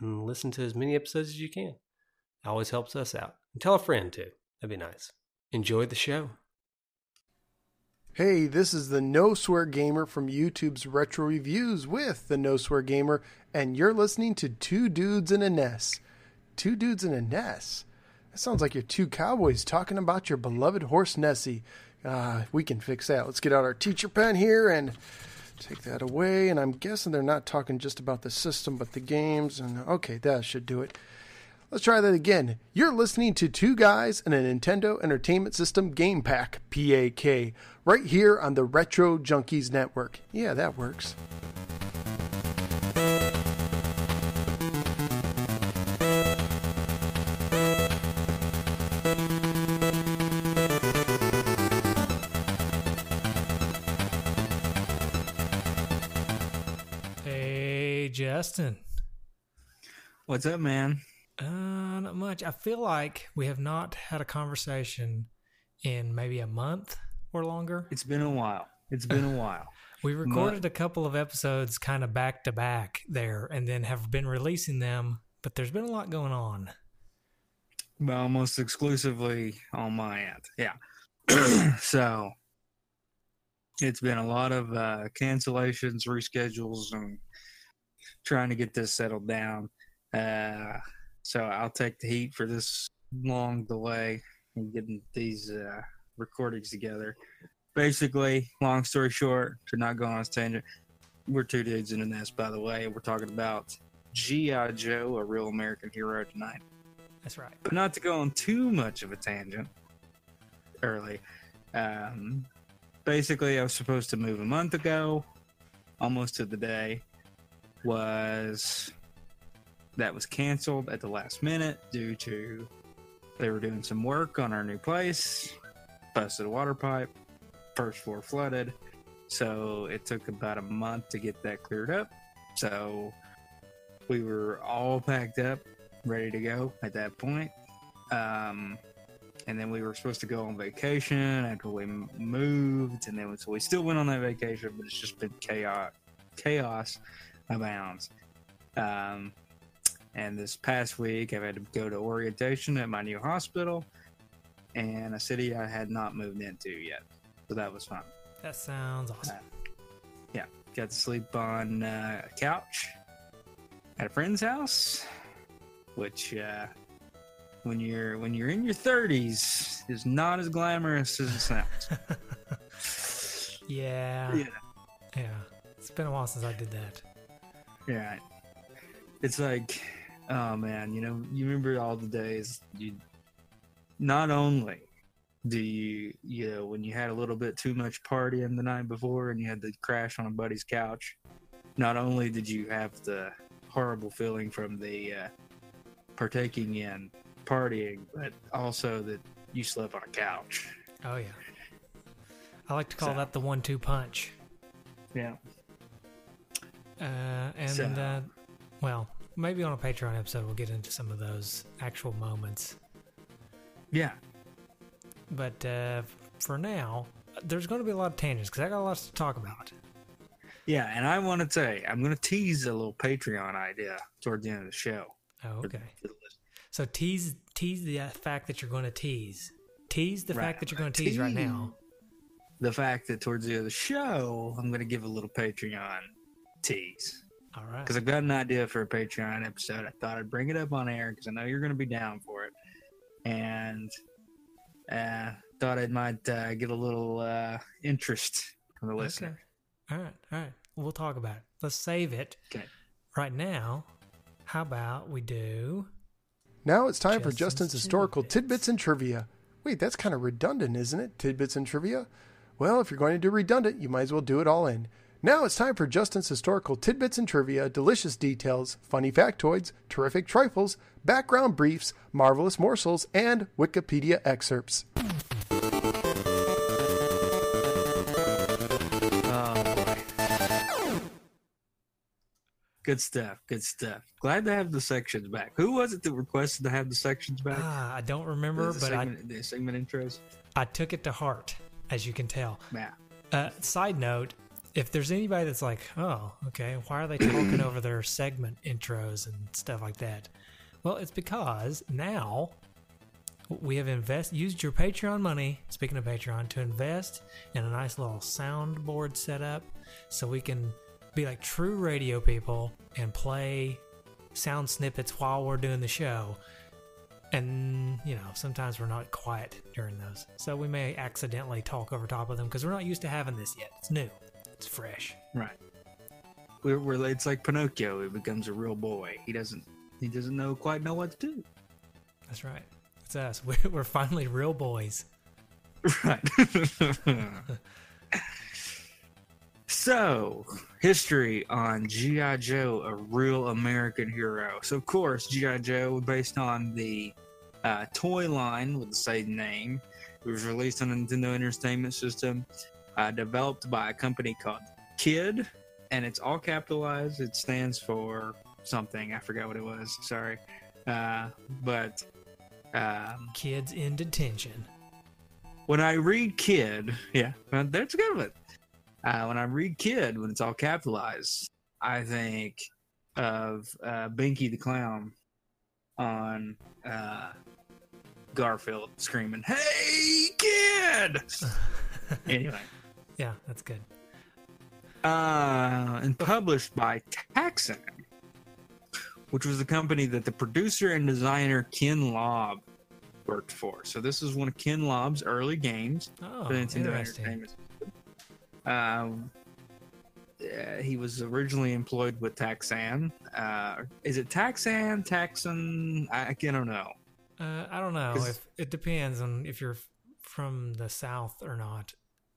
and listen to as many episodes as you can. It always helps us out. And tell a friend too. That'd be nice. Enjoy the show. Hey, this is the No Swear Gamer from YouTube's Retro Reviews with the No Swear Gamer, and you're listening to Two Dudes in a Nest. Two Dudes in a Nest? That sounds like you're two cowboys talking about your beloved horse Nessie. Uh, we can fix that. Let's get out our teacher pen here and take that away. And I'm guessing they're not talking just about the system, but the games. And okay, that should do it. Let's try that again. You're listening to Two Guys and a Nintendo Entertainment System Game Pack, PAK, right here on the Retro Junkies Network. Yeah, that works. Justin. What's up, man? Uh, not much. I feel like we have not had a conversation in maybe a month or longer. It's been a while. It's been a while. We recorded a couple of episodes kind of back to back there and then have been releasing them, but there's been a lot going on. Well, almost exclusively on my end. Yeah. so it's been a lot of uh, cancellations, reschedules, and trying to get this settled down. Uh, so I'll take the heat for this long delay in getting these uh, recordings together. Basically, long story short, to not go on a tangent, we're two dudes in a nest, by the way. We're talking about G.I. Joe, a real American hero tonight. That's right. But not to go on too much of a tangent early. Um, basically, I was supposed to move a month ago, almost to the day. Was that was canceled at the last minute due to they were doing some work on our new place, busted a water pipe, first floor flooded. So it took about a month to get that cleared up. So we were all packed up, ready to go at that point. Um, and then we were supposed to go on vacation after we moved, and then so we still went on that vacation, but it's just been chaos, chaos abounds. Um, and this past week, I've had to go to orientation at my new hospital, and a city I had not moved into yet, so that was fun. That sounds awesome. Yeah, got to sleep on uh, a couch at a friend's house, which uh, when you're when you're in your 30s is not as glamorous as it sounds. Yeah. yeah, Yeah. It's been a while since I did that. Yeah. It's like, oh man, you know, you remember all the days you. Not only do you, you know, when you had a little bit too much partying the night before and you had to crash on a buddy's couch, not only did you have the horrible feeling from the uh, partaking in partying, but also that you slept on a couch. Oh, yeah. I like to call So- that the one two punch. Yeah. Uh, and, So- uh, well, maybe on a Patreon episode, we'll get into some of those actual moments. Yeah. But uh, for now, there's going to be a lot of tangents because I got lots to talk about. Yeah. And I want to say, I'm going to tease a little Patreon idea toward the end of the show. Oh, okay. So tease tease the uh, fact that you're going to tease. Tease the Right, fact that you're going to gonna tease right now. The fact that towards the end of the show, I'm going to give a little Patreon tease. All right. because I've got an idea for a Patreon episode. I thought I'd bring it up on air because I know you're going to be down for it, and uh, thought it might uh, get a little uh, interest from the listener. Okay. All right. All right. We'll talk about it. Let's save it. Okay. Right now, how about we do? Now it's time for Justin's Justin's historical Tidbits. tidbits and trivia. Wait, that's kind of redundant, isn't it? Tidbits and trivia? Well, if you're going to do redundant, you might as well do it all in. Now it's time for Justin's historical tidbits and trivia, delicious details, funny factoids, terrific trifles, background briefs, marvelous morsels, and Wikipedia excerpts. Oh boy. Good stuff. Good stuff. Glad to have the sections back. Who was it that requested to have the sections back? Ah, I don't remember, the but I, the segment intros. I took it to heart, as you can tell. Yeah. Uh, side note: If there's anybody that's like, "Oh, okay, why are they talking over their segment intros and stuff like that?" Well, it's because now we have invest used your Patreon money. Speaking of Patreon, to invest in a nice little soundboard setup, so we can be like true radio people and play sound snippets while we're doing the show. And, you know, sometimes we're not quiet during those. So we may accidentally talk over top of them because we're not used to having this yet. It's new, it's fresh. Right. We're, we're it's like Pinocchio. He becomes a real boy. He doesn't he doesn't know quite know what to do. That's right. It's us. We're, we're finally real boys. Right. so, history on G.I. Joe, a real American hero. So, of course, G.I. Joe, based on the uh, toy line with the same name, it was released on the Nintendo Entertainment System, uh, developed by a company called Kid, and it's all capitalized. It stands for something. I forgot what it was. Sorry. Uh, but. Um, Kids in detention. when I read kid, yeah, that's a good one. Uh, when I read kid, when it's all capitalized, I think of uh, Binky the Clown on uh, Garfield screaming, Hey, kid! anyway, Yeah, that's good. uh, and published by Taxan, which was the company that the producer and designer Ken Lobb worked for. So this is one of Ken Lobb's early games. Oh, for Nintendo. Entertainment Um, yeah, he was originally employed with Taxan. Uh, is it Taxan? Taxan? I, I don't know. Uh, I don't know. If it depends on if you're from the south or not.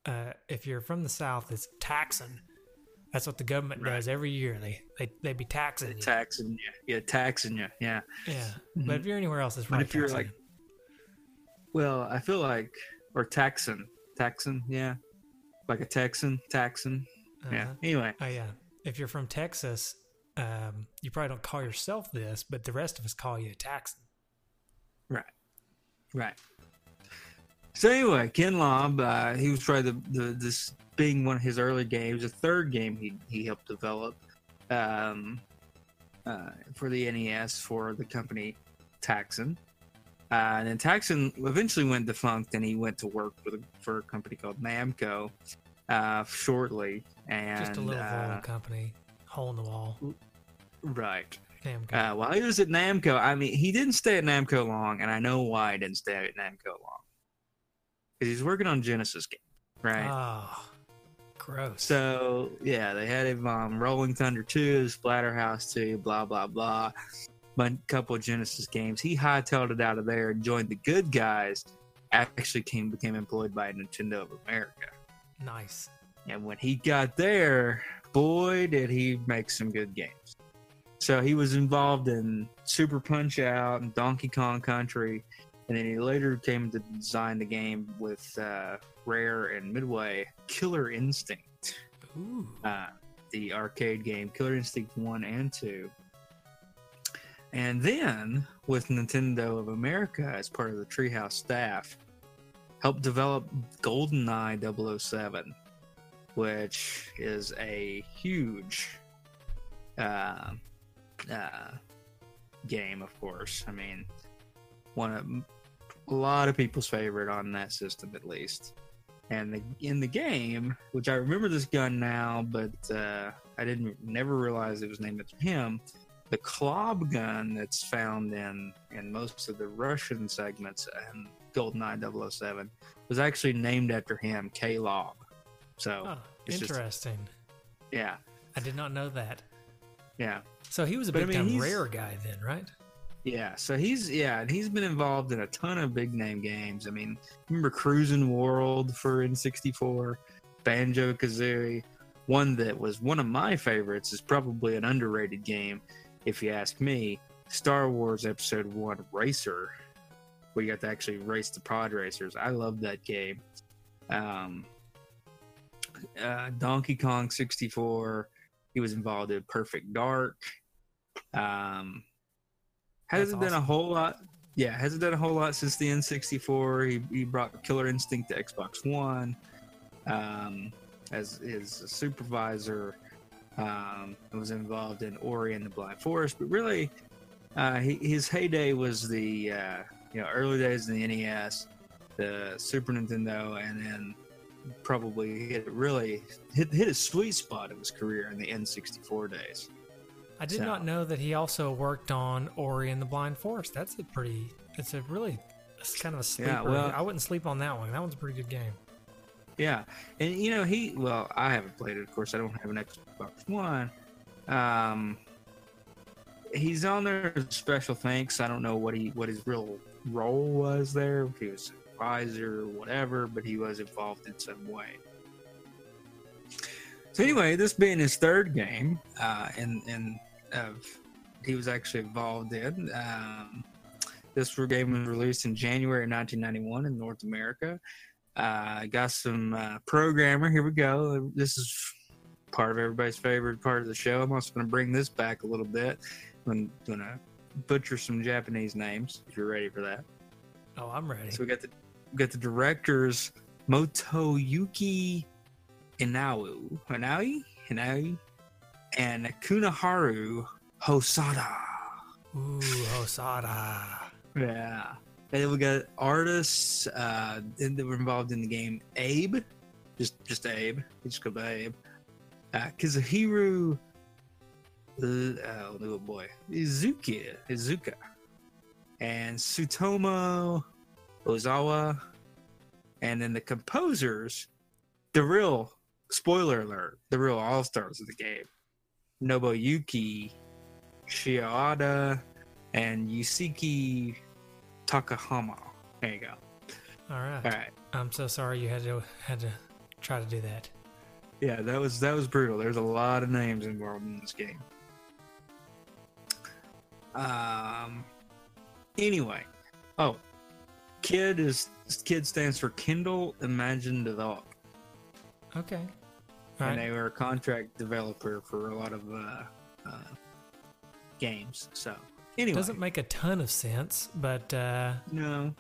Uh, if you're from the south, it's taxing. That's what the government Right. does every year. They they they be taxing you. Taxing you. Yeah, taxing you. Yeah. yeah, Mhm. but if you're anywhere else, it's But probably if you're like- Well, I feel like, or Taxan. Taxan, yeah. Like a Texan. Yeah. Uh-huh. Anyway, Oh yeah. If you're from Texas, um, you probably don't call yourself this, but the rest of us call you a Texan. Right. Right. So anyway, Ken Lobb, uh, he was probably the, the this being one of his early games, the third game he he helped develop um, uh, for the NES for the company Taxan. Uh, and then Taxan eventually went defunct, and he went to work for the, for a company called Namco uh, shortly. And Just a little uh, company, hole in the wall. right. Namco. Uh, while he was at Namco, I mean, he didn't stay at Namco long, and I know why he didn't stay at Namco long. Because he's working on Genesis game, right? Oh, gross. so yeah, they had him um, Rolling Thunder 2, Splatterhouse 2, blah blah blah, but a couple of Genesis games. He hightailed it out of there and joined the good guys. Actually, came became employed by Nintendo of America. nice. And when he got there, boy, did he make some good games. So he was involved in Super Punch Out and Donkey Kong Country, and then he later came to design the game with uh, Rare and Midway Killer Instinct, Ooh. uh, the arcade game Killer Instinct 1 and 2. And then, with Nintendo of America as part of the Treehouse staff, helped develop GoldenEye 007 which is a huge uh, uh, game, of course. I mean, one of a lot of people's favorite on that system, at least. And the, in the game, which I remember this gun now, but uh, I didn't never realize it was named after him. The Klobb gun that's found in in most of the Russian segments and GoldenEye 007 was actually named after him, K Lob. So it's just- interesting. yeah, I did not know that. yeah. So he was a But I big mean, time rare guy then, right? Yeah, so he's yeah, and he's been involved in a ton of big name games. I mean, remember Cruis'n World for N64, Banjo Kazooie. One that was one of my favorites is probably an underrated game, if you ask me. Star Wars Episode One Racer, where you got to actually race the pod racers. I love that game. Um, uh, Donkey Kong 64. He was involved in Perfect Dark. Um, hasn't That's done a whole lot. Yeah, hasn't done a whole lot since the N64. He, he brought Killer Instinct to Xbox One um, as his supervisor. Um, was involved in Ori and the Blind Forest, but really, uh, he, his heyday was the uh, you know early days of the NES, the Super Nintendo, and then probably hit really hit, hit a sweet spot of his career in the N64 days. I did So- not know that he also worked on Ori and the Blind Forest. That's a pretty. It's a really. It's kind of a sleeper. well- I wouldn't sleep on that one. That one's a pretty good game. Yeah, and you know he well I haven't played it. Of course, I don't have an Xbox One. Um, he's on there as special thanks. I don't know what he what his real role was there. If he was a supervisor or whatever, but he was involved in some way. So anyway, this being his third game, uh, and and of he was actually involved in. Um, this game was released in January 1991 in North America. Uh, got some uh, programmer. Here we go. This is part of everybody's favorite part of the show. I'm also going to bring this back a little bit. I'm going to butcher some Japanese names if you're ready for that. Oh, I'm ready. So we got the we got the directors Motoyuki Inau, Inaui, Inaui, and Kunaharu Hosada. Ooh, Hosada. Yeah. And then we got artists uh, that were involved in the game. Abe, just just Abe. He just called by Abe. Uh, Kazuhiro, uh, oh little boy, Izuki, Izuka, and Sutomo Ozawa, and then the composers, the real spoiler alert, the real all stars of the game, Nobuyuki Shioda and Yusiki Takahama. There you go. All right. All right. I'm so sorry you had to had to try to do that. Yeah, that was that was brutal. There's a lot of names involved in this game. Um. Anyway, oh, kid is kid stands for Kindle Imagine Develop, Okay. All and they were a contract developer for a lot of uh, uh, games. So anyway, Doesn't make a ton of sense, but uh, no,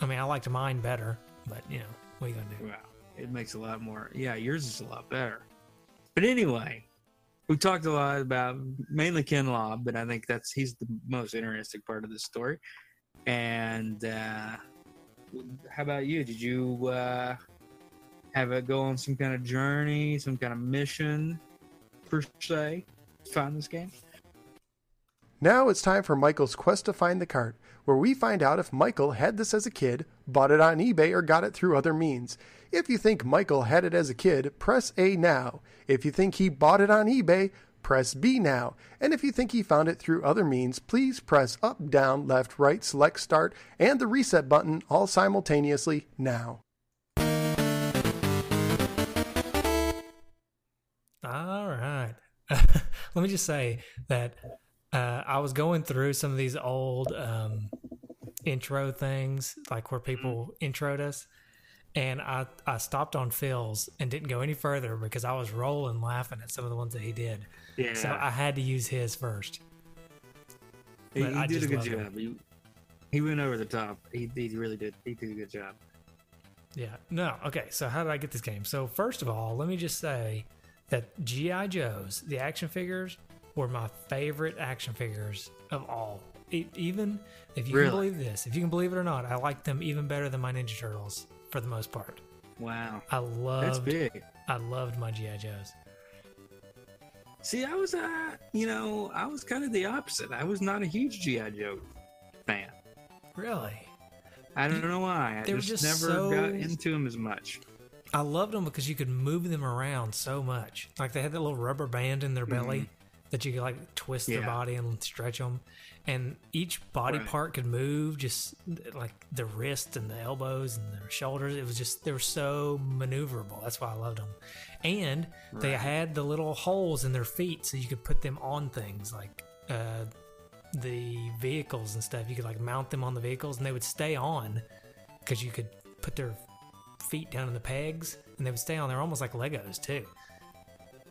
I mean, I liked mine better. But you know, what are you gonna do? Wow, it makes a lot more. Yeah, yours is a lot better. But anyway, we talked a lot about mainly Ken Lobb, but I think that's he's the most interesting part of the story. And uh, how about you? Did you uh, have it go on some kind of journey, some kind of mission, per se, to find this game? Now it's time for Michael's quest to find the cart, where we find out if Michael had this as a kid, bought it on eBay, or got it through other means. If you think Michael had it as a kid, press A now. If you think he bought it on eBay, press B now. And if you think he found it through other means, please press up, down, left, right, select start, and the reset button all simultaneously now. All right. Let me just say that uh, I was going through some of these old um, intro things, like where people introed us, and I, I stopped on Phil's and didn't go any further because I was rolling laughing at some of the ones that he did. Yeah, So I had to use his first. he, he did a good job. He, he went over the top. He, he really did. He did a good job. Yeah. No. Okay. So how did I get this game? So first of all, let me just say that GI Joes, the action figures, were my favorite action figures of all. E- even if you Really? can believe this, if you can believe it or not, I like them even better than my Ninja Turtles for the most part. Wow. I love G That's big. I loved my GI Joes. See, I was, uh, you know, I was kind of the opposite. I was not a huge GI Joe fan. Really, I don't know why. I They just, just never so- got into them as much. I loved them because you could move them around so much. Like they had that little rubber band in their belly that you could like twist their Mm-hmm. Body and stretch them, and each body Right. part could move. Just like the wrist and the elbows and the shoulders. It was just they were so maneuverable. That's why I loved them. And they had the little holes in their feet so you could put them on things like uh, the vehicles and stuff. You could like mount them on the vehicles and they would stay on because you could put their feet down in the pegs and they would stay on there almost like Legos too.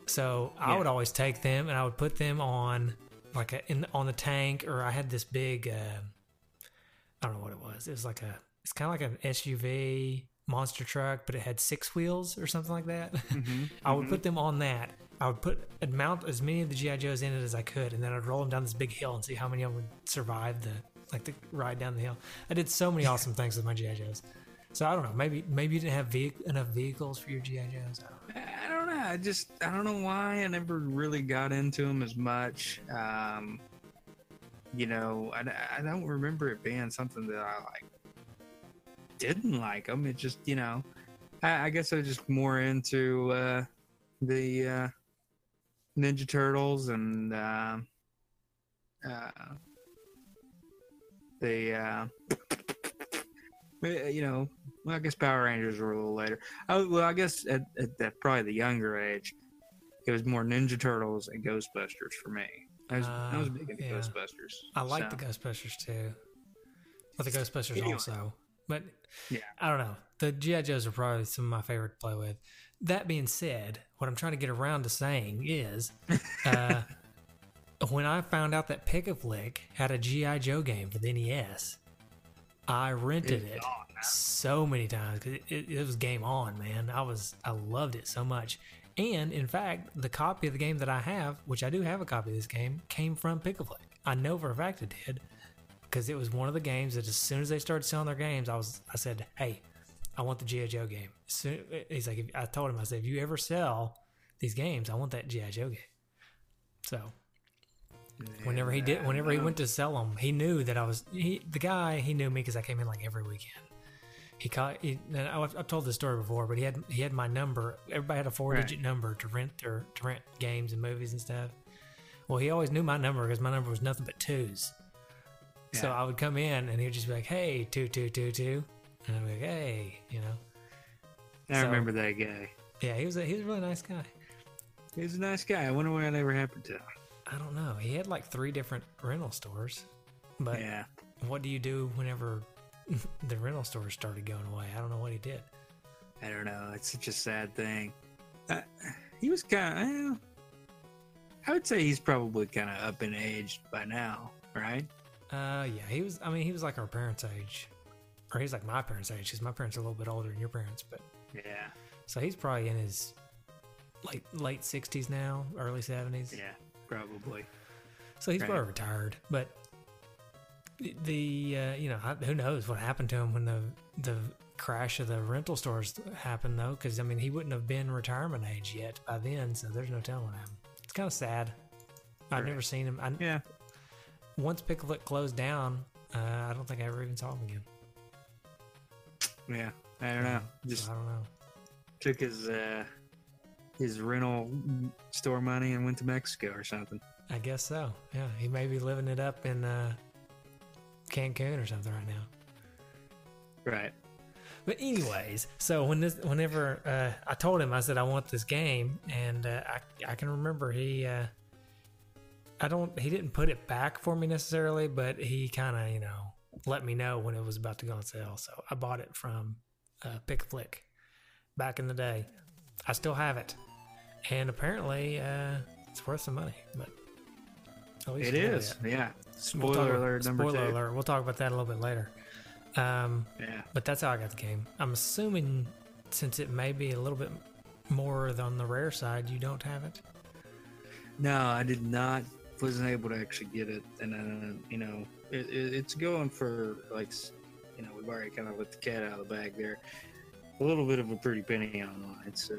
So I Yeah. would always take them and I would put them on like a, in on the tank or I had this big uh, I don't know what it was. It was like a it's kind of like an SUV monster truck, but it had six wheels or something like that. Mm-hmm. I would put them on that. I would put I'd mount as many of the GI Joes in it as I could, and then I'd roll them down this big hill and see how many of them would survive the like the ride down the hill. I did so many awesome things with my GI Joes. So I don't know. Maybe maybe you didn't have enough vehicles for your GI Joes. I don't know. I don't know. I just I don't know why I never really got into them as much. Um, you know, I, I don't remember it being something that I like didn't like them. It just you know, I, I guess I was just more into uh, the uh, Ninja Turtles and uh, uh, the uh, you know well, I guess Power Rangers were a little later. Oh, well, I guess at, at that probably the younger age, it was more Ninja Turtles and Ghostbusters for me. I was, I was Uh, big into yeah. Ghostbusters. I like so, the Ghostbusters too. But the Ghostbusters Anyway. also. But Yeah. I don't know. The G.I. Joes are probably some of my favorite to play with. That being said, what I'm trying to get around to saying is uh, when I found out that Pick a Flick had a G.I. Joe game for the NES, I rented it so many times it, it, it was game on, man. I was I loved it so much. And in fact, the copy of the game that I have, which I do have a copy of this game, came from Pick a Flick. I know for a fact it did because it was one of the games that as soon as they started selling their games, I was I said, "Hey, I want the GI Joe game." So he's like, I told him, I said, "If you ever sell these games, I want that GI Joe game." So whenever he did, whenever he went to sell them, he knew that I was he the guy. He knew me because I came in like every weekend. He caught. He, and I- I've, I've told this story before, but he had he had my number. Everybody had a four digit number to rent their to rent games and movies and stuff. Well, he always knew my number because my number was nothing but twos. So I would come in and he would just be like, "Hey, two two two two," and I'd be like, "Hey," you know. I So- remember that guy. Yeah, he was a he was a really nice guy. He was a nice guy. I wonder what that ever happened to him. I don't know. He had like three different rental stores, but yeah. what do you do whenever the rental stores started going away? I don't know what he did. I don't know. It's such a sad thing. Uh, he was kind of. I would say he's probably kind of up in age by now, right? Uh, yeah, he was. I mean, he was like our parents' age, or he's like my parents' age because my parents are a little bit older than your parents. But Yeah. so he's probably in his late late sixties now, early seventies. Yeah. Probably. So he's Right. probably retired. But the uh, you know who knows what happened to him when the the crash of the rental stores happened though because I mean he wouldn't have been retirement age yet by then, so there's no telling what happened. It's kind of sad. I've Right. never seen him. I, Yeah. Once Pick a Flick closed down, uh, I don't think I ever even saw him again. Yeah. I don't know. So Just I don't know. took his uh his rental store money and went to Mexico or something. I guess so. Yeah, he may be living it up in uh, Cancun or something right now. Right. But anyways, so when this, whenever uh, I told him, I said I want this game, and uh, I I can remember he, uh, I don't, he didn't put it back for me necessarily, but he kind of you know let me know when it was about to go on sale. So I bought it from uh, Pick Flick back in the day. I still have it, and apparently uh, it's worth some money. But at least It is. that. Yeah. We'll Spoiler talk- alert number spoiler two. alert. We'll talk about that a little bit later. Um, Yeah. but that's how I got the game. I'm assuming since it may be a little bit more on the rare side, you don't have it. No, I did not. Wasn't able to actually get it, and then you know, it, it, it's going for like, you know, we've already kind of let the cat out of the bag there. a little bit of a pretty penny online, so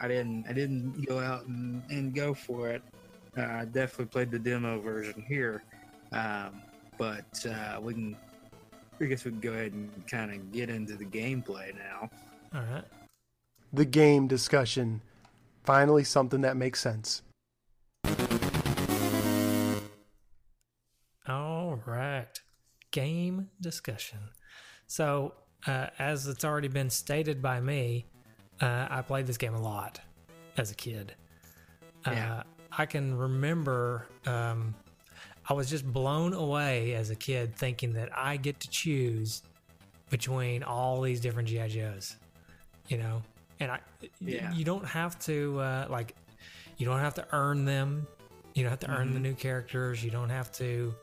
I didn't I didn't go out and, and go for it. Uh, I definitely played the demo version here, um, but uh, we can. I guess we can go ahead and kind of get into the gameplay now. All right. The game discussion. Finally, something that makes sense. All right. Game discussion. So, uh, as it's already been stated by me, uh, I played this game a lot as a kid. Yeah. Uh, I can remember um, I was just blown away as a kid thinking that I get to choose between all these different GI Joes, you know, and I Yeah. you don't have to uh, like you don't have to earn them. You don't have to earn the Mhm. new characters. You don't have to,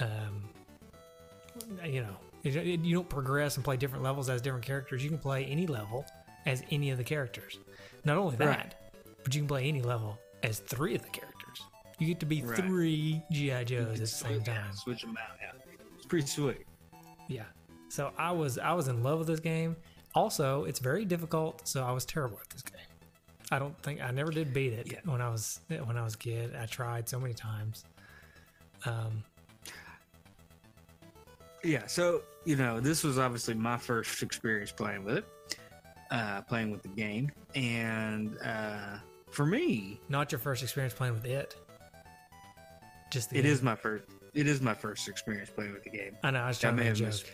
um, you know, you don't progress and play different levels as different characters. You can play any level as any of the characters. Not only that, Right. but you can play any level as three of the characters. You get to be Right. three GI Joes at the same time. switch them out. Yeah, it's pretty sweet. Yeah. So I was I was in love with this game. Also, it's very difficult, so I was terrible at this game. I don't think I never did beat it Yeah. when I was when I was a kid. I tried so many times. Um, Yeah, so you know, this was obviously my first experience playing with it, uh, playing with the game, and uh, for me, not your first experience playing with it. Just the it is my first. It is my first experience playing with the game. I know. I was I trying to make a joke. missed-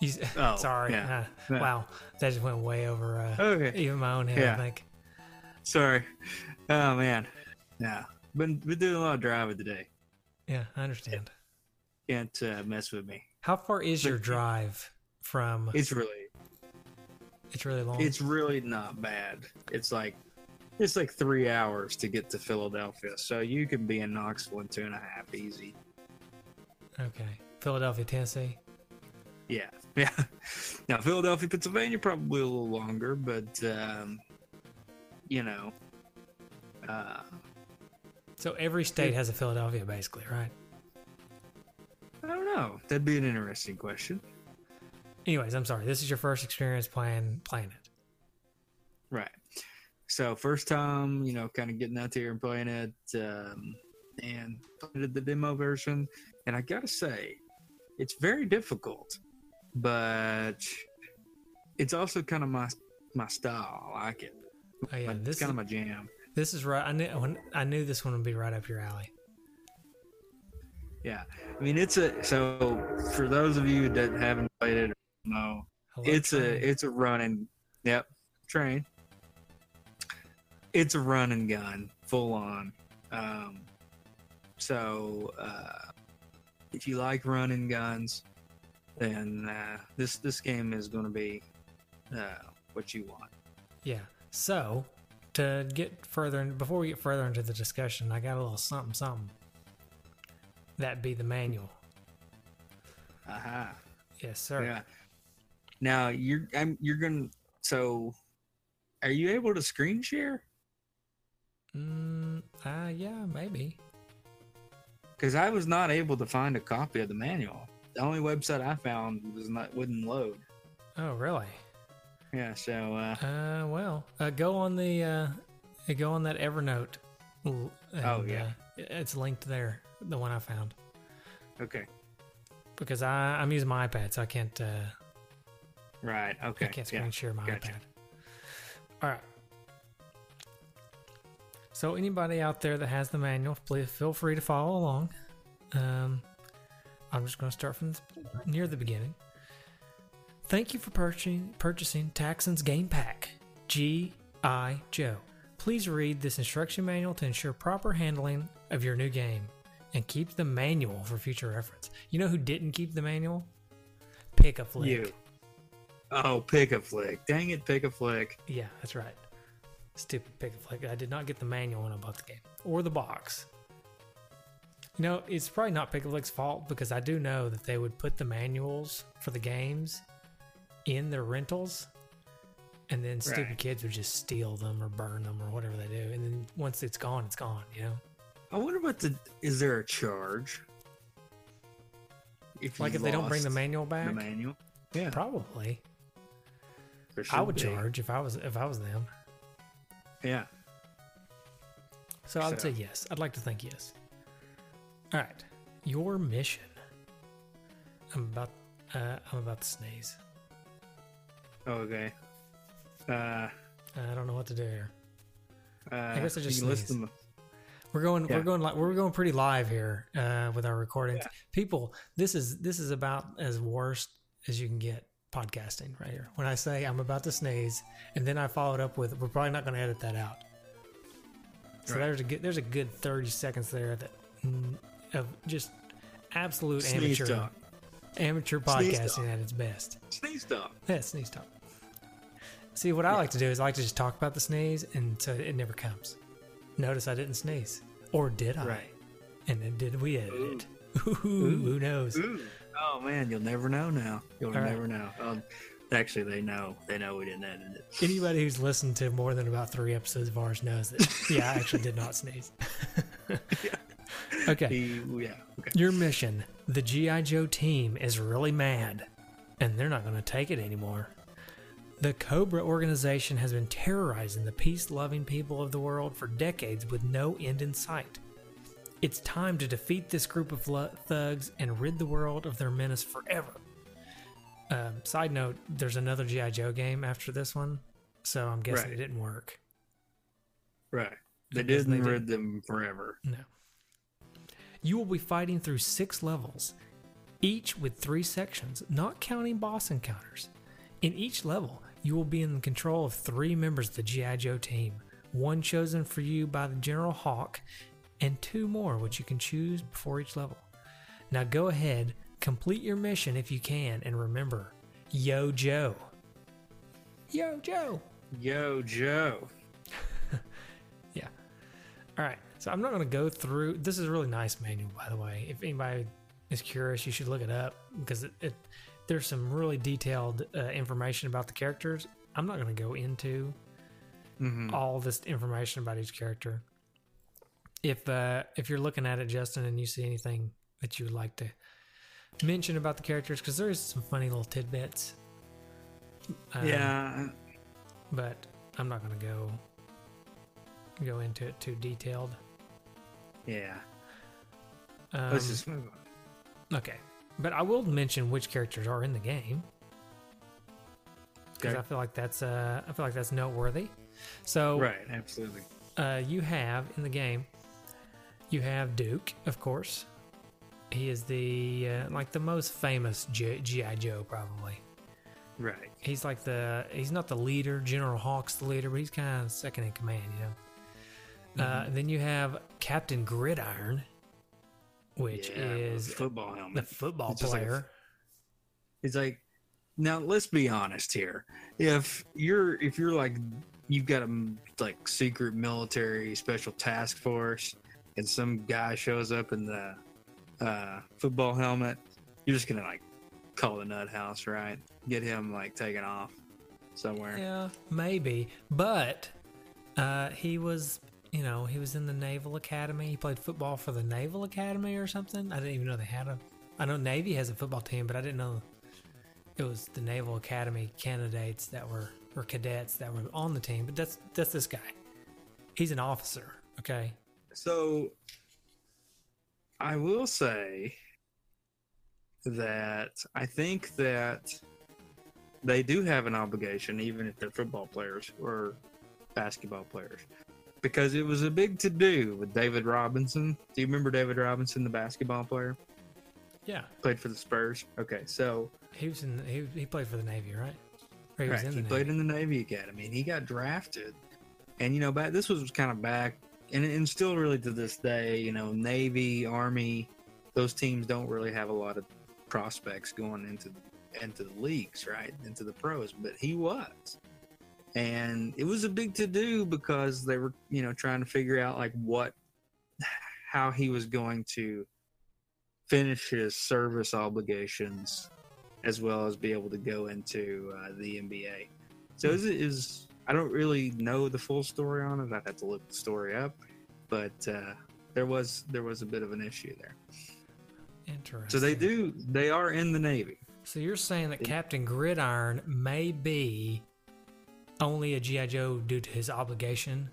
You Oh, sorry. yeah. Uh, Yeah. Wow, that just went way over uh, Okay, even my own head. Yeah. I think. sorry. Oh man, yeah, been been doing a lot of driving today. Yeah, I understand. Can't uh, mess with me. How far is your drive from? It's really, It's really long. it's really not bad. It's like. It's like three hours to get to Philadelphia, so you can be in Knoxville in two and a half easy. okay. Philadelphia, Tennessee. Yeah, yeah. Now Philadelphia, Pennsylvania, probably a little longer, but um, you know, uh, So every state has a Philadelphia, basically, right? I don't know. That'd be an interesting question. Anyways, I'm sorry. This is your first experience playing playing it. Right. So first time, you know, kind of getting out there and playing it, um, and played the demo version, and I gotta say, it's very difficult, but it's also kind of my my style. I like it. Oh yeah, it's this kind of my jam. this is right. I knew when I knew this one would be right up your alley. Yeah, I mean it's a so for those of you that haven't played it, no, Hello, it's train. a it's a running, yep, train. It's a run and gun, full on. Um, so uh, if you like running guns, then uh, this this game is going to be uh, what you want. yeah. So to get further in, before we get further into the discussion, I got a little something something. That be the manual. Aha. Yes, sir. Yeah. Now you're I'm you're gonna so are you able to screen share? Mm, uh, yeah, maybe. Because I was not able to find a copy of the manual. The only website I found was not wouldn't load. Oh, really? Yeah, so uh, Uh, well, uh, go on the uh, go on that Evernote. l- Oh, yeah. uh, it's linked there. The one I found okay, because I I'm using my iPad, so I can't uh, right, okay, I can't screen yeah, share my gotcha. iPad. All right. So anybody out there that has the manual, please feel free to follow along. Um, I'm just going to start from the, near the beginning. Thank you for purchasing purchasing Taxan's Game Pack, G.I. Joe. Please read this instruction manual to ensure proper handling of your new game, and keep the manual for future reference. You know who didn't keep the manual? Pick a flick. You. Oh, pick a flick. Dang it, pick a flick. Yeah, that's right. Stupid pick a flick. I did not get the manual when I bought the game or the box. You know, it's probably not Pick a Flick's fault because I do know that they would put the manuals for the games in their rentals, and then stupid Right. kids would just steal them or burn them or whatever they do. And then once it's gone, it's gone. You know, I wonder what the is there a charge? If like if they don't bring the manual back, the manual. Yeah. probably. There I would be. charge if I was if I was them. Yeah. So I would say yes. I'd like to think yes. All right, your mission. I'm about. Uh, I'm about to sneeze. Okay. Uh, I don't know what to do here. uh, guess I just you can list them. We're going. Yeah. We're going. Like we're going pretty live here uh, with our recordings. Yeah. People, this is this is about as worst as you can get podcasting right here. When I say I'm about to sneeze, and then I followed up with, "We're probably not going to edit that out." So Right. there's a good there's a good 30 seconds there that mm, of just absolute Sneeze amateur talk. amateur podcasting at its best. Sneeze talk. Yeah, sneeze talk. See, what I like to do is I like to just talk about the sneeze, and so it never comes. Notice I didn't sneeze, or did I? Right. And then did we edit Ooh. it? Ooh, who knows? Ooh. Oh man, you'll never know now. You'll All right. never know. Um, actually, they know. They know we didn't edit it. Anybody who's listened to more than about three episodes of ours knows that. Yeah, I actually did not sneeze. okay. He, yeah. Okay. Your mission the G.I. Joe team is really mad, and they're not going to take it anymore. The Cobra organization has been terrorizing the peace loving people of the world for decades with no end in sight. It's time to defeat this group of thugs and rid the world of their menace forever. Um, side note there's another G.I. Joe game after this one, so I'm guessing Right. it didn't work. Right. They Because didn't they rid them forever. No. You will be fighting through six levels, each with three sections, not counting boss encounters. In each level, you will be in control of three members of the G.I. Joe team, one chosen for you by the General Hawk, and two more which you can choose before each level. Now go ahead, complete your mission if you can, and remember Yo Joe. Yo Joe! Yo, Joe. Yeah. All right. So I'm not going to go through. This is a really nice manual, by the way. If anybody is curious, you should look it up because it, it there's some really detailed uh, information about the characters. I'm not going to go into Mm-hmm. all this information about each character. If uh, if you're looking at it, Justin, and you see anything that you would like to mention about the characters, because there is some funny little tidbits. Um, yeah. but I'm not going to go go into it too detailed. Yeah. Um, Let's just move on. okay, but I will mention which characters are in the game because Okay. I feel like that's uh, I feel like that's noteworthy. So Right. Absolutely. uh, you have in the game, you have Duke, of course. He is the uh, like the most famous G- GI Joe, probably. Right. He's like the he's not the leader. General Hawk's the leader, but he's kind of second in command, you know. Uh, Mm-hmm. then you have Captain Gridiron, which Yeah, is football helmet. the football It's just like player. It's like now let's be honest here. If you're if you're like you've got a like secret military special task force and some guy shows up in the uh, football helmet, you're just gonna like call the nut house, right? Get him like taken off somewhere. Yeah, maybe. But uh, he was, you know, he was in the Naval Academy. He played football for the Naval Academy or something. I didn't even know they had a. I know Navy has a football team, but I didn't know it was the Naval Academy candidates that were or cadets that were on the team. But that's that's this guy. He's an officer. Okay. So I will say that I think that they do have an obligation, even if they're football players or basketball players, because it was a big to do with David Robinson. Do you remember David Robinson, the basketball player? Yeah. Played for the Spurs. Okay, so He was in. He, he played for the Navy, right? He Right, in he the played Navy. in the Navy Academy and he got drafted. And you know, back this was kind of back, and, and still really to this day, you know, Navy, Army, those teams don't really have a lot of prospects going into into the leagues, right, into the pros. But he was, and it was a big to do because they were, you know, trying to figure out like what, how he was going to finish his service obligations as well as be able to go into uh, the NBA. So is it is I don't really know the full story on it. I'd have to look the story up, but uh, there was there was a bit of an issue there. Interesting. So they do they are in the Navy. So you're saying that It- Captain Gridiron may be only a GI Joe due to his obligation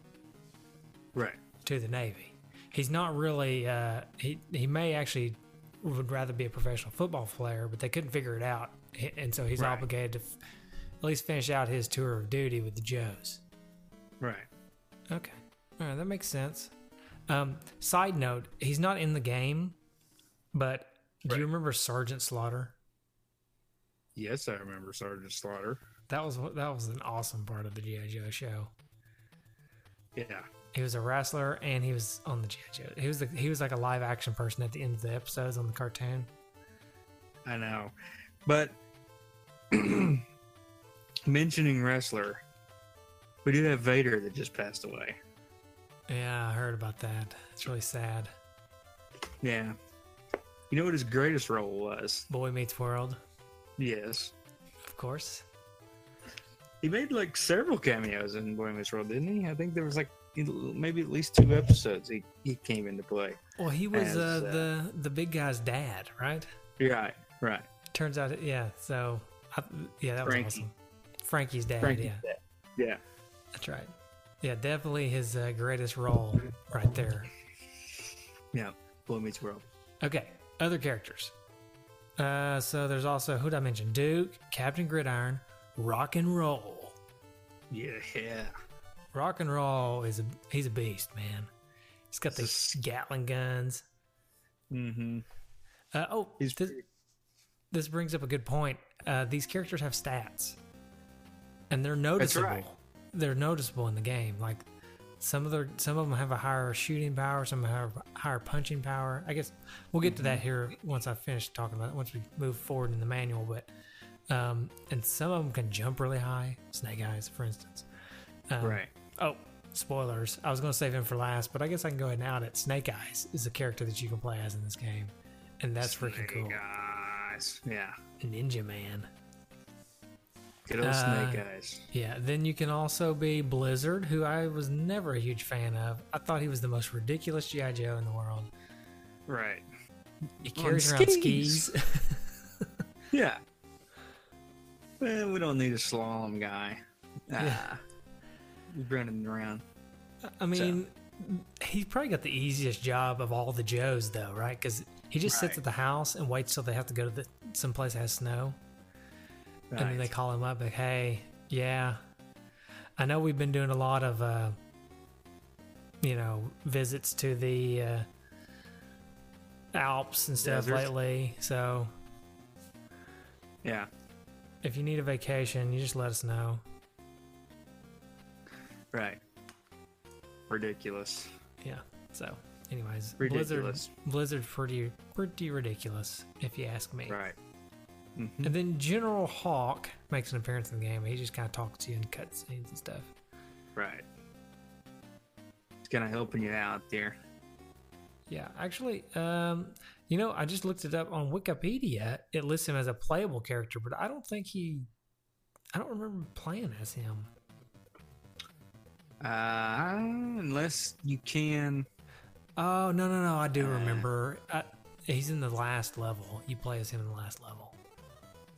Right. to the Navy. He's not really. Uh, he he may actually would rather be a professional football player, but they couldn't figure it out, and so he's Right. obligated to at least finish out his tour of duty with the Joes. Right. Okay, all right, that makes sense. Um, side note: He's not in the game, but do you remember Sergeant Slaughter? Yes, I remember Sergeant Slaughter. That was that was an awesome part of the GI Joe show. Yeah. He was a wrestler and he was on the GI Joe. He was the, he was like a live action person at the end of the episodes on the cartoon. I know. But mentioning wrestler, we do have Vader that just passed away. Yeah, I heard about that. It's really sad. Yeah. You know what his greatest role was? Boy Meets World, Yes. of course. He made like several cameos in Boy Meets World, didn't he? I think there was like maybe at least two episodes he, he came into play. Well, he was As, uh, uh, the the big guy's dad, right? Right, right. Turns out, yeah. So, I, yeah, that was awesome. Frankie's dad, Frankie's yeah, dad. Yeah. that's right. Yeah, definitely his uh, greatest role right there. Yeah. Boy Meets World. Okay, other characters. Uh, so there's also who did I mention? Duke, Captain Gridiron, Rock and Roll. Yeah, yeah. Rock and Roll is a he's a beast, man. He's got the Gatling guns. Mm-hmm. Uh, oh, this, this brings up a good point. Uh, these characters have stats, and they're noticeable. right. They're noticeable in the game. Like some of the some of them have a higher shooting power, some have higher punching power. I guess we'll get to that Mm-hmm. here once I finish talking about it. Once we move forward in the manual, but um, and some of them can jump really high. Snake Eyes, for instance. Um, Right. Oh, spoilers. I was going to save him for last, but I guess I can go ahead and out it. Snake Eyes is a character that you can play as in this game. And that's freaking cool. Guys. Yeah. Ninja Man. Good old Uh, Snake Eyes. Yeah, then you can also be Blizzard, who I was never a huge fan of. I thought he was the most ridiculous G.I. Joe in the world. Right. He On carries around skis. skis. Yeah. Well, we don't need a slalom guy. Ah. He's running around. I mean, he's probably got the easiest job of all the Joes, though, right? Because he just sits at the house and waits till they have to go to the someplace that has snow. And then they call him up like hey yeah i know we've been doing a lot of uh you know visits to the uh alps and stuff Desert. lately so Yeah. if you need a vacation you just let us know Right. Ridiculous. yeah so anyways Ridiculous. blizzard blizzard's pretty pretty ridiculous if you ask me Right. Hmm and then general hawk makes an appearance in the game he just kind of talks to you in cutscenes and stuff Right. It's kind of helping you out there. Yeah, actually, um, you know, I just looked it up on Wikipedia. It lists him as a playable character, but I don't think he. I don't remember playing as him. Uh, unless you can. Oh no, no, no! I do Uh. remember. I, he's in the last level. You play as him in the last level.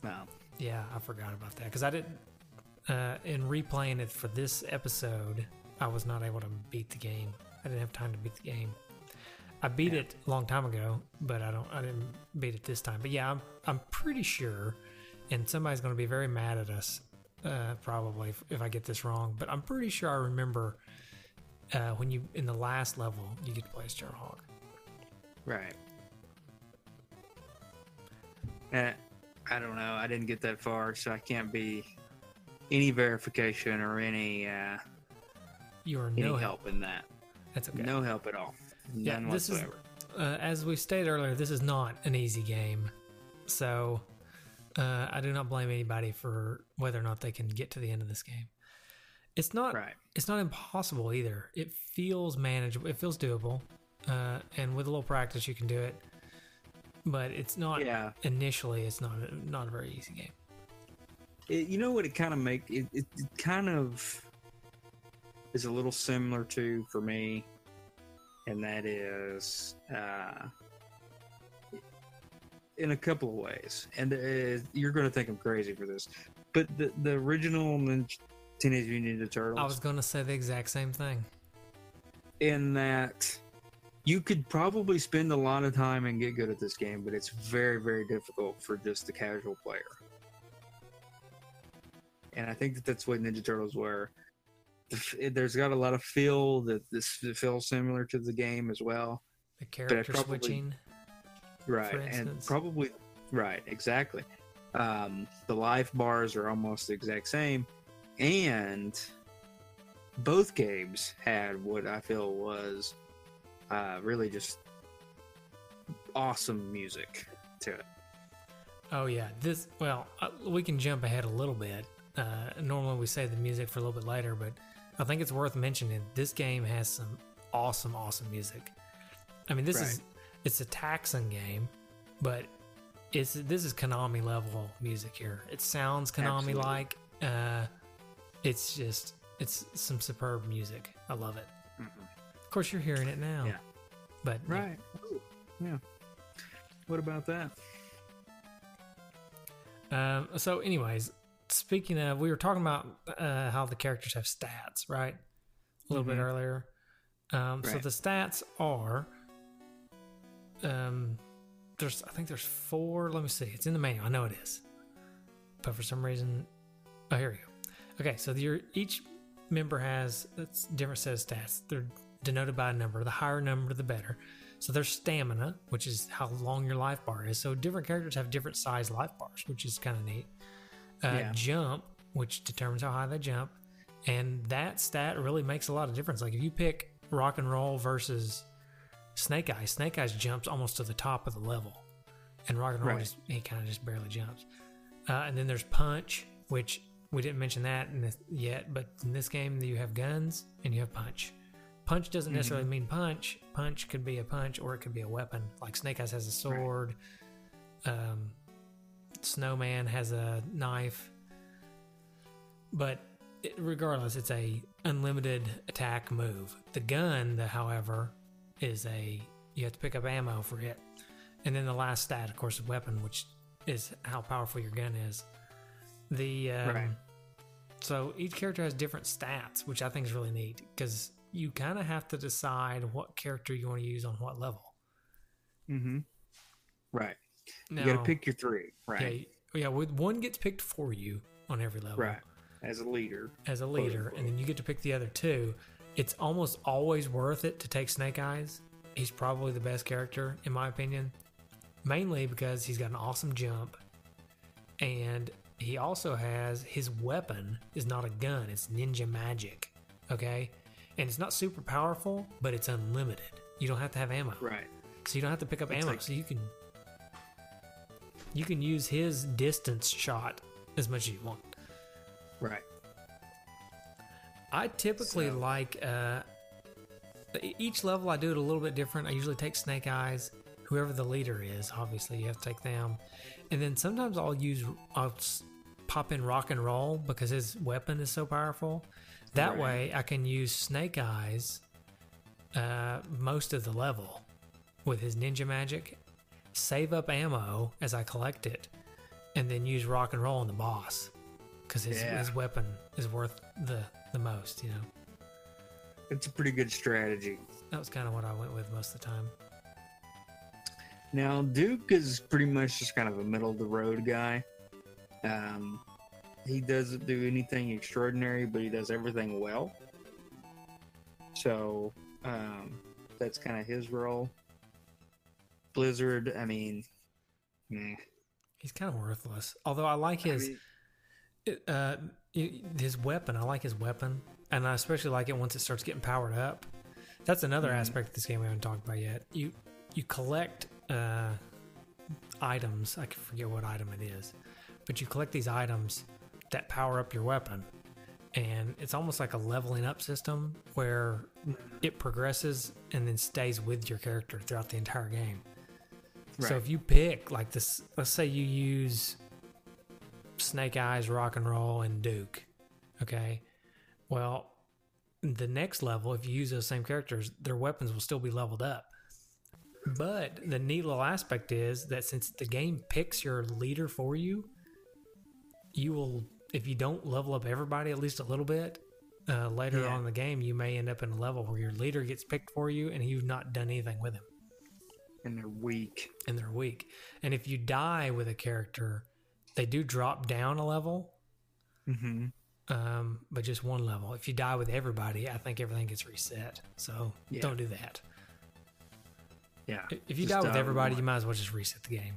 No. Yeah, I forgot about that because I didn't. Uh, in replaying it for this episode, I was not able to beat the game. I didn't have time to beat the game. I beat Yeah. it a long time ago, but I don't. I didn't beat it this time. But yeah, I'm. I'm pretty sure, and somebody's going to be very mad at us, uh, probably if, if I get this wrong. But I'm pretty sure I remember uh, when you in the last level you get to play as Hawk. Right. Eh, I don't know. I didn't get that far, so I can't be any verification or any uh, You are no help in that. That's okay. No help at all. Yeah, None this is- whatsoever. uh, as we stated earlier, this is not an easy game. So uh, I do not blame anybody for whether or not they can get to the end of this game. It's not. Right. It's not impossible either. It feels manageable. It feels doable, uh, and with a little practice, you can do it. But it's not. Yeah. Initially, it's not a, not a very easy game. It, you know what it kind of make it, it, it kind of is a little similar to for me, and that is uh, in a couple of ways. And uh, you're going to think I'm crazy for this, but the the original Teenage Mutant Ninja Turtles. I was going to say the exact same thing. in that you could probably spend a lot of time and get good at this game, but it's very, very difficult for just the casual player. And I think that that's what Ninja Turtles were. The f- it- There's got a lot of feel that this feels similar to the game as well. The character probably- switching. Right. For And probably, right, exactly. Um, the life bars are almost the exact same. And both games had what I feel was uh, really just awesome music to it. Oh yeah, this. Well, uh, we can jump ahead a little bit. Uh, normally we say the music for a little bit later, but I think it's worth mentioning. This game has some awesome, awesome music. I mean, this is it's a Taxan game, but it's this is Konami level music here. It sounds Konami like. Uh, it's just it's some superb music. I love it. Of course, you're hearing it now. Yeah. But. Right. Yeah. What about that? Um, so, anyways, speaking of, we were talking about uh, how the characters have stats, right? A little bit Mhm. earlier. Um, So the stats are, um, there's I think there's four. Let me see. It's in the manual. I know it is, but for some reason, oh here we go. Okay, so your each member has that's different set of stats. They're denoted by a number. The higher number, the better. So there's stamina, which is how long your life bar is. So different characters have different size life bars, which is kind of neat. Uh, Yeah. Jump, which determines how high they jump, and that stat really makes a lot of difference. Like if you pick rock and roll versus Snake Eyes, Snake Eyes jumps almost to the top of the level, and rock and roll Right. just he kind of just barely jumps. Uh, and then there's punch, which we didn't mention that in this yet, but in this game you have guns and you have punch. Punch doesn't necessarily mean punch. Punch could be a punch or it could be a weapon. Like Snake Eyes has a sword. Um, Snowman has a knife. But it, regardless, it's a unlimited attack move. The gun, the, however, is a you have to pick up ammo for it. And then the last stat, of course, is weapon, which is how powerful your gun is. The um, Right. so each character has different stats, which I think is really neat because you kind of have to decide what character you want to use on what level. Mm-hmm. Right. Now, you got to pick your three. Right. Yeah, yeah. with- One gets picked for you on every level Right. As a leader. as a leader, and then you get to pick the other two. It's almost always worth it to take Snake Eyes. He's probably the best character in my opinion, mainly because he's got an awesome jump, and he also has his weapon is not a gun; it's ninja magic. Okay, and it's not super powerful, but it's unlimited. You don't have to have ammo. Right. So you don't have to pick up It's ammo. like- so you can you can use his distance shot as much as you want. Right. I typically So- like uh, each level. I do it a little bit different. I usually take Snake Eyes, whoever the leader is. Obviously, you have to take them, and then sometimes I'll use I'll pop in Rock and Roll because his weapon is so powerful. That Right. way, I can use Snake Eyes uh, most of the level with his ninja magic, save up ammo as I collect it, and then use Rock and Roll on the boss because his, Yeah. his weapon is worth the the most. You know, It's a pretty good strategy. that was kind of what I went with most of the time. Now, Duke is pretty much just kind of a middle of the road guy. Um, he doesn't do anything extraordinary, but he does everything well. So um, that's kind of his role. Blizzard, I mean, meh. He's kind of worthless. Although I like I his mean, uh, his weapon. I like his weapon, and I especially like it once it starts getting powered up. That's another Mhm. aspect of this game we haven't talked about yet. You you collect uh, items. I can forget what item it is, but you collect these items that power up your weapon, and it's almost like a leveling up system where it progresses and then stays with your character throughout the entire game. So if you pick like this, let's say you use Snake Eyes, Rock and Roll, and Duke. Okay. Well, the next level, if you use those same characters, their weapons will still be leveled up. But the neat little aspect is that since the game picks your leader for you, you will if you don't level up everybody at least a little bit, uh, later Yeah. on in the game, you may end up in a level where your leader gets picked for you and you've not done anything with him And they're weak. and they're weak. And if you die with a character, they do drop down a level, Mm-hmm. um, but just one level. If you die with everybody, I think everything gets reset. So Yeah. don't do that. Yeah. If you die with everybody, one. you might as well just reset the game.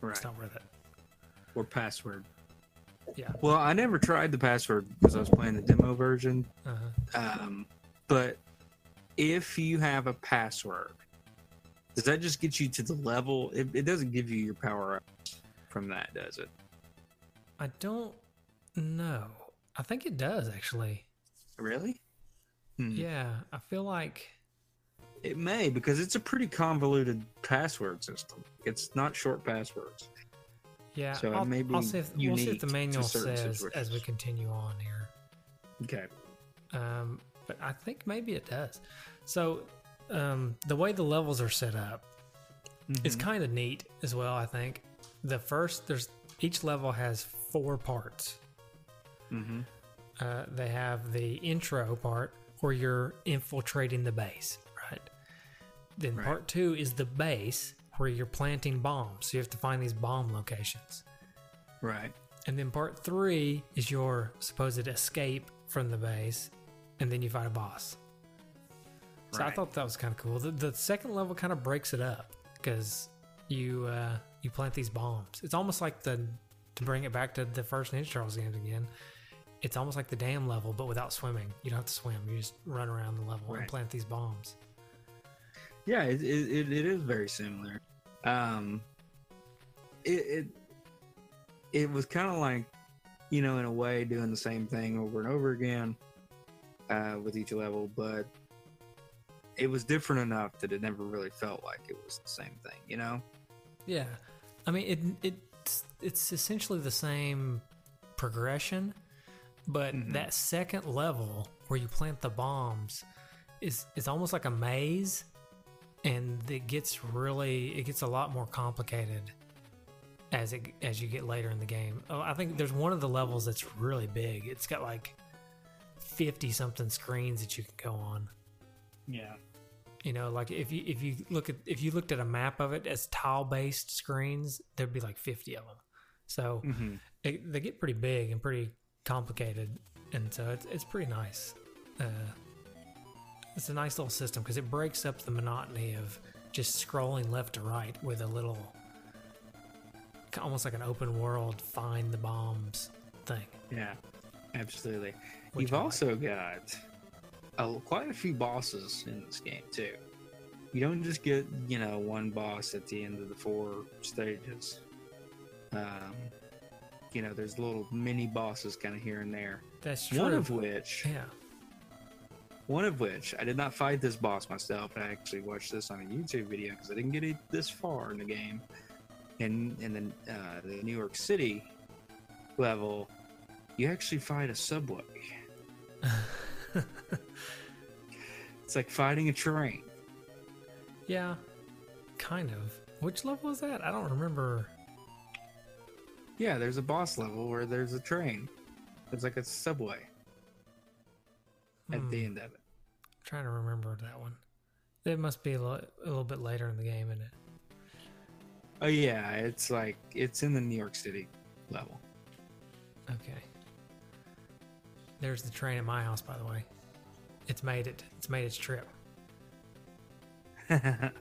Right. It's not worth it. Or password. Yeah. Well, I never tried the password because I was playing the demo version. Uh-huh. Um, but if you have a password, does that just get you to the level? It, it doesn't give you your power up from that, does it? I don't know. I think it does actually. Really? Hmm. Yeah, I feel like It may because it's a pretty convoluted password system. It's not short passwords. Yeah. So I'll, may be I'll see if we'll see if the manual says as we continue on here. Okay. Um, but I think maybe it does. So um, the way the levels are set up is Mhm. kind of neat as well. I think the first there's each level has four parts. Mm-hmm. Uh, they have the intro part where you're infiltrating the base, right? Then Right. part two is the base where you're planting bombs. So you have to find these bomb locations. Right. And then part three is your supposed escape from the base, and then you fight a boss. So I thought that was kind of cool. The, the second level kind of breaks it up because you uh, you plant these bombs. It's almost like the to bring it back to the first Ninja Turtles games again. It's almost like the dam level, but without swimming. You don't have to swim. You just run around the level and plant these bombs. Yeah, it, it, it is very similar. Um, it it, it was kind of like, you know, in a way, doing the same thing over and over again uh, with each level, but it was different enough that it never really felt like it was the same thing. You know? Yeah, I mean it. It's it's essentially the same progression, but Mhm. that second level where you plant the bombs is is almost like a maze, and it gets really it gets a lot more complicated as it as you get later in the game. Oh, I think there's one of the levels that's really big. It's got like fifty something screens that you can go on. Yeah. You know, like if you if you look at if you looked at a map of it as tile based screens, there'd be like fifty of them. So Mm-hmm. they, they get pretty big and pretty complicated, and so it's it's pretty nice. Uh, it's a nice little system because it breaks up the monotony of just scrolling left to right with a little, almost like an open world find the bombs thing. Yeah. Absolutely. which You've I like. also got a, quite a few bosses in this game too. You don't just get you know one boss at the end of the four stages. Um, you know, there's little mini bosses kind of here and there. that's true. One of which, yeah, one of which, I did not fight this boss myself. I actually watched this on a YouTube video because I didn't get it this far in the game. And in the uh, the New York City level, you actually fight a subway. It's like fighting a train. yeah, kind of. Which level is that? I don't remember. Yeah, there's a boss level where there's a train. It's like a subway at the Hmm. end of it. trying to remember that one. It must be a little, a little bit later in the game, isn't it? Oh yeah, it's like it's in the New York City level. Okay. There's the train at my house, by the way. It's made it. It's made its trip.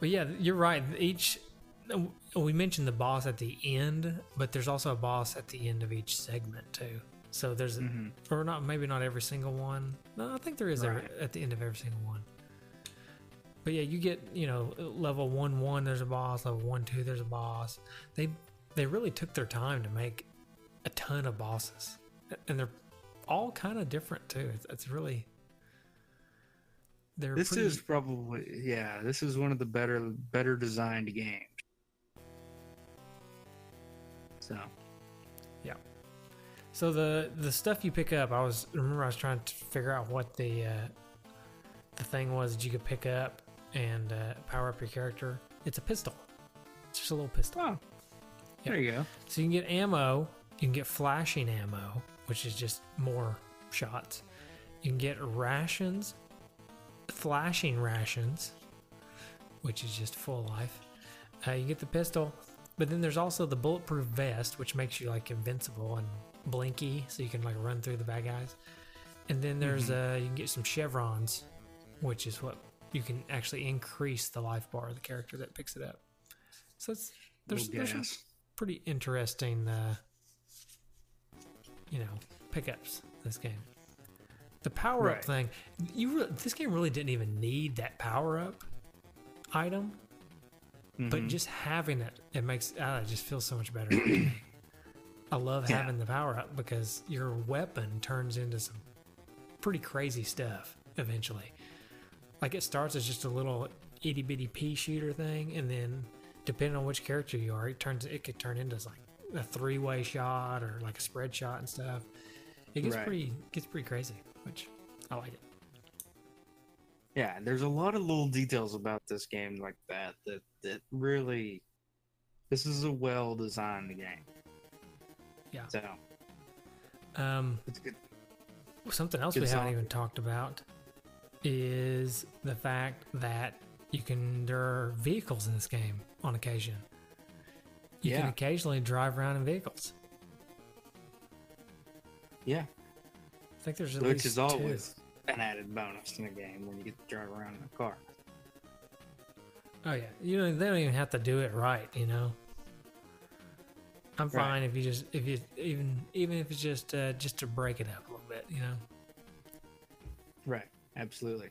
But yeah, you're right. Each we mentioned the boss at the end, but there's also a boss at the end of each segment too. So there's a, Mhm. or not maybe not every single one. No, I think there is every, at the end of every single one. But yeah, you get you know level one one there's a boss, level one two there's a boss. They they really took their time to make a ton of bosses, and they're all kind of different too. It's, it's really they're This pretty, is probably yeah. This is one of the better better designed games. So So the the stuff you pick up, I was remember I was trying to figure out what the uh, the thing was that you could pick up and uh, power up your character. It's a pistol. It's just a little pistol. oh, Yeah. There you go. So you can get ammo. You can get flashing ammo, which is just more shots. You can get rations, flashing rations, which is just full life. Uh, you get the pistol, but then there's also the bulletproof vest, which makes you like invincible and blinky, so you can like run through the bad guys. And then there's uh, you can get some chevrons, which is what you can actually increase the life bar of the character that picks it up. So it's there's, there's some pretty interesting, uh, you know, pickups this game. The power up thing, you re- this game really didn't even need that power up item, but Mhm. just having it, it makes uh, it just feels so much better. I love Yeah. having the power up because your weapon turns into some pretty crazy stuff eventually. Like it starts as just a little itty bitty pea shooter thing, and then depending on which character you are, it turns it could turn into like a three way shot or like a spread shot and stuff. It gets Right. pretty gets pretty crazy, which I like it. Yeah, there's a lot of little details about this game like that that that really this is a well designed game. Yeah. So Um, it's good. Something else Good we haven't even talked about is the fact that you can there are vehicles in this game on occasion. You can occasionally drive around in vehicles. Yeah. I think there's at Which least is two. always an added bonus in a game when you get to drive around in a car. Oh yeah, you know they don't even have to do it right. You know, I'm Right. fine if you just if you even even if it's just uh, just to break it up a little bit. You know. Right. Absolutely.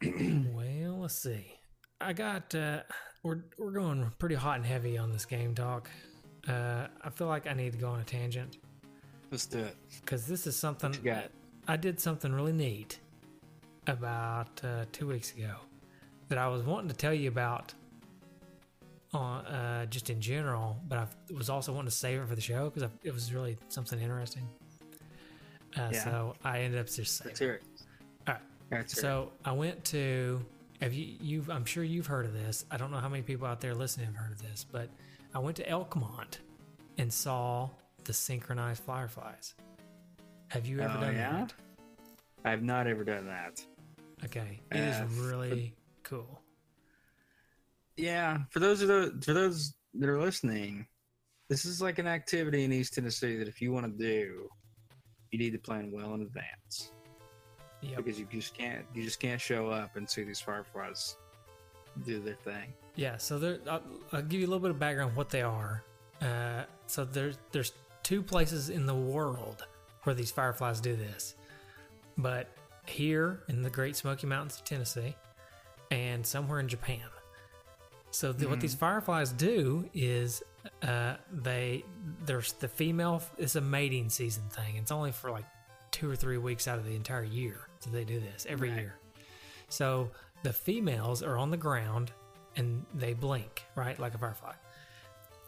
well, let's see. I got uh we're we're going pretty hot and heavy on this game talk. Uh I feel like I need to go on a tangent Let's do it. cuz this is something got? I did something really neat about uh 2 weeks ago that I was wanting to tell you about on uh just in general, but I was also wanting to save it for the show cuz it was really something interesting. Uh, Yeah. so I ended up just Let's hear it. All right. Let's hear it. So I went to. Have you? You've. I'm sure you've heard of this. I don't know how many people out there listening have heard of this, but I went to Elkmont and saw the synchronized fireflies. Have you ever Oh, done yeah? that? I've not ever done that. Okay, it is Uh, really cool. Yeah, for those of the for those that are listening, this is like an activity in East Tennessee that if you want to do, you need to plan well in advance Yep. because you just can't you just can't show up and see these fireflies do their thing. Yeah, so there, I'll, I'll give you a little bit of background what they are. Uh, so there's there's two places in the world where these fireflies do this, but here in the Great Smoky Mountains of Tennessee, and somewhere in Japan. So the, what these fireflies do is uh, they there's the female. It's a mating season thing. It's only for like two or three weeks out of the entire year that they do this every Right. year. So the females are on the ground and they blink, right, like a firefly.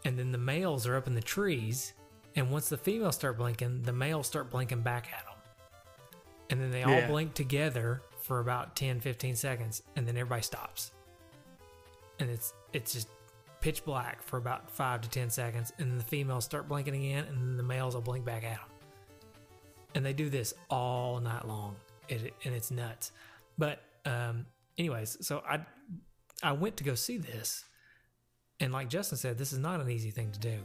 And then the males are up in the trees. And once the females start blinking, the males start blinking back at them. And then they all Yeah. blink together for about 10, 15 seconds. And then everybody stops. And it's it's just pitch black for about five to 10 seconds. And the females start blinking again. And then the males will blink back at them. And they do this all night long. It, and it's nuts. But um, anyways, so I I went to go see this, and like Justin said, this is not an easy thing to do.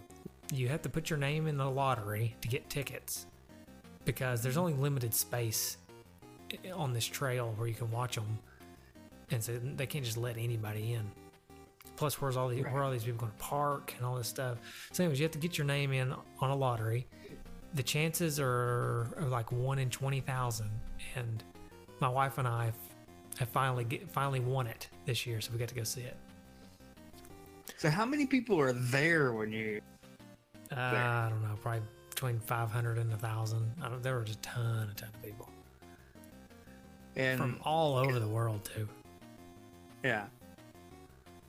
You have to put your name in the lottery to get tickets because there's only limited space on this trail where you can watch them, and so they can't just let anybody in. Plus, where's all the where are all these people going to park and all this stuff? So, anyways, you have to get your name in on a lottery. The chances are, are like one in twenty thousand, and my wife and I have finally get, finally won it this year, so we got to go see it. So how many people are there when you? Uh, I don't know, probably between five hundred and a thousand. I don't. There was a ton, a ton of people And from all over the world too. yeah,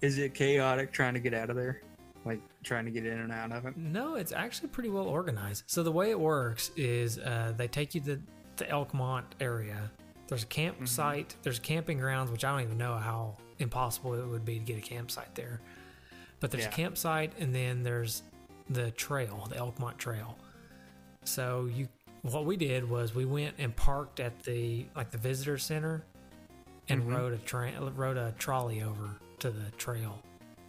is it chaotic trying to get out of there? Like trying to get in and out of it? No, it's actually pretty well organized. So the way it works is uh, they take you to the Elkmont area. There's a campsite. There's camping grounds, which I don't even know how impossible it would be to get a campsite there. But there's Yeah. a campsite, and then there's the trail, the Elkmont Trail. So you, what we did was we went and parked at the like the visitor center, and Mhm. rode a train, rode a trolley over to the trail,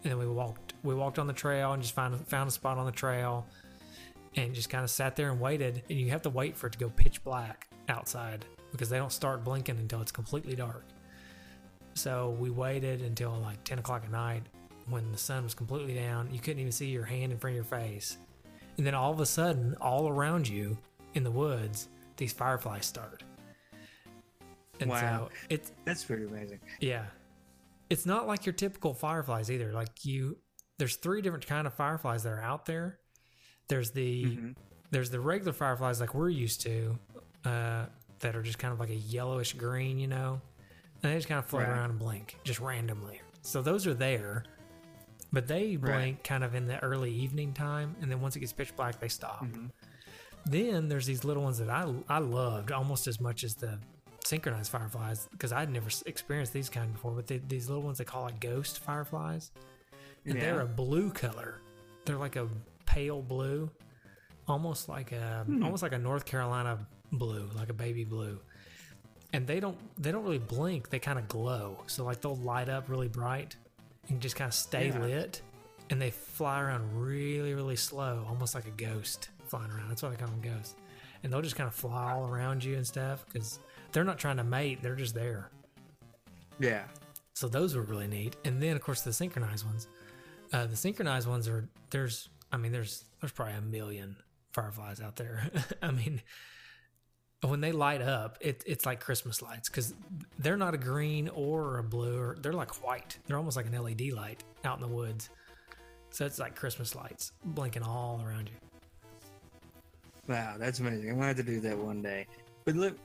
and then we walked. We walked on the trail and just found found a spot on the trail, and just kind of sat there and waited. And you have to wait for it to go pitch black outside because they don't start blinking until it's completely dark. So we waited until like 10 o'clock at night when the sun was completely down. You couldn't even see your hand in front of your face. And then all of a sudden, all around you in the woods, these fireflies started. And Wow. so it's, That's pretty amazing. yeah. It's not like your typical fireflies either. Like you, there's three different kind of fireflies that are out there. There's the Mhm. there's the regular fireflies like we're used to, uh, that are just kind of like a yellowish green, you know, and they just kind of float Right. around and blink just randomly. So those are there, but they Right. blink kind of in the early evening time, and then once it gets pitch black, they stop. Mhm. Then there's these little ones that I I loved almost as much as the synchronized fireflies because I'd never experienced these kind before. But they, these little ones they call it ghost fireflies, and they're a blue color. They're like a pale blue, almost like a Hmm. almost like a North Carolina blue, like a baby blue. And they don't they don't really blink. They kind of glow. So like they'll light up really bright and just kind of stay Yeah. lit. And they fly around really really slow, almost like a ghost flying around. That's why they call them ghosts. And they'll just kind of fly all around you and stuff because they're not trying to mate. They're just there. Yeah. So those were really neat. And then of course the synchronized ones. Uh, the synchronized ones are there's I mean there's there's probably a million fireflies out there. I mean when they light up, it, it's like Christmas lights because they're not a green or a blue or they're like white. They're almost like an LED light out in the woods. So it's like Christmas lights blinking all around you. Wow, that's amazing. I'm gonna have to do that one day. But look,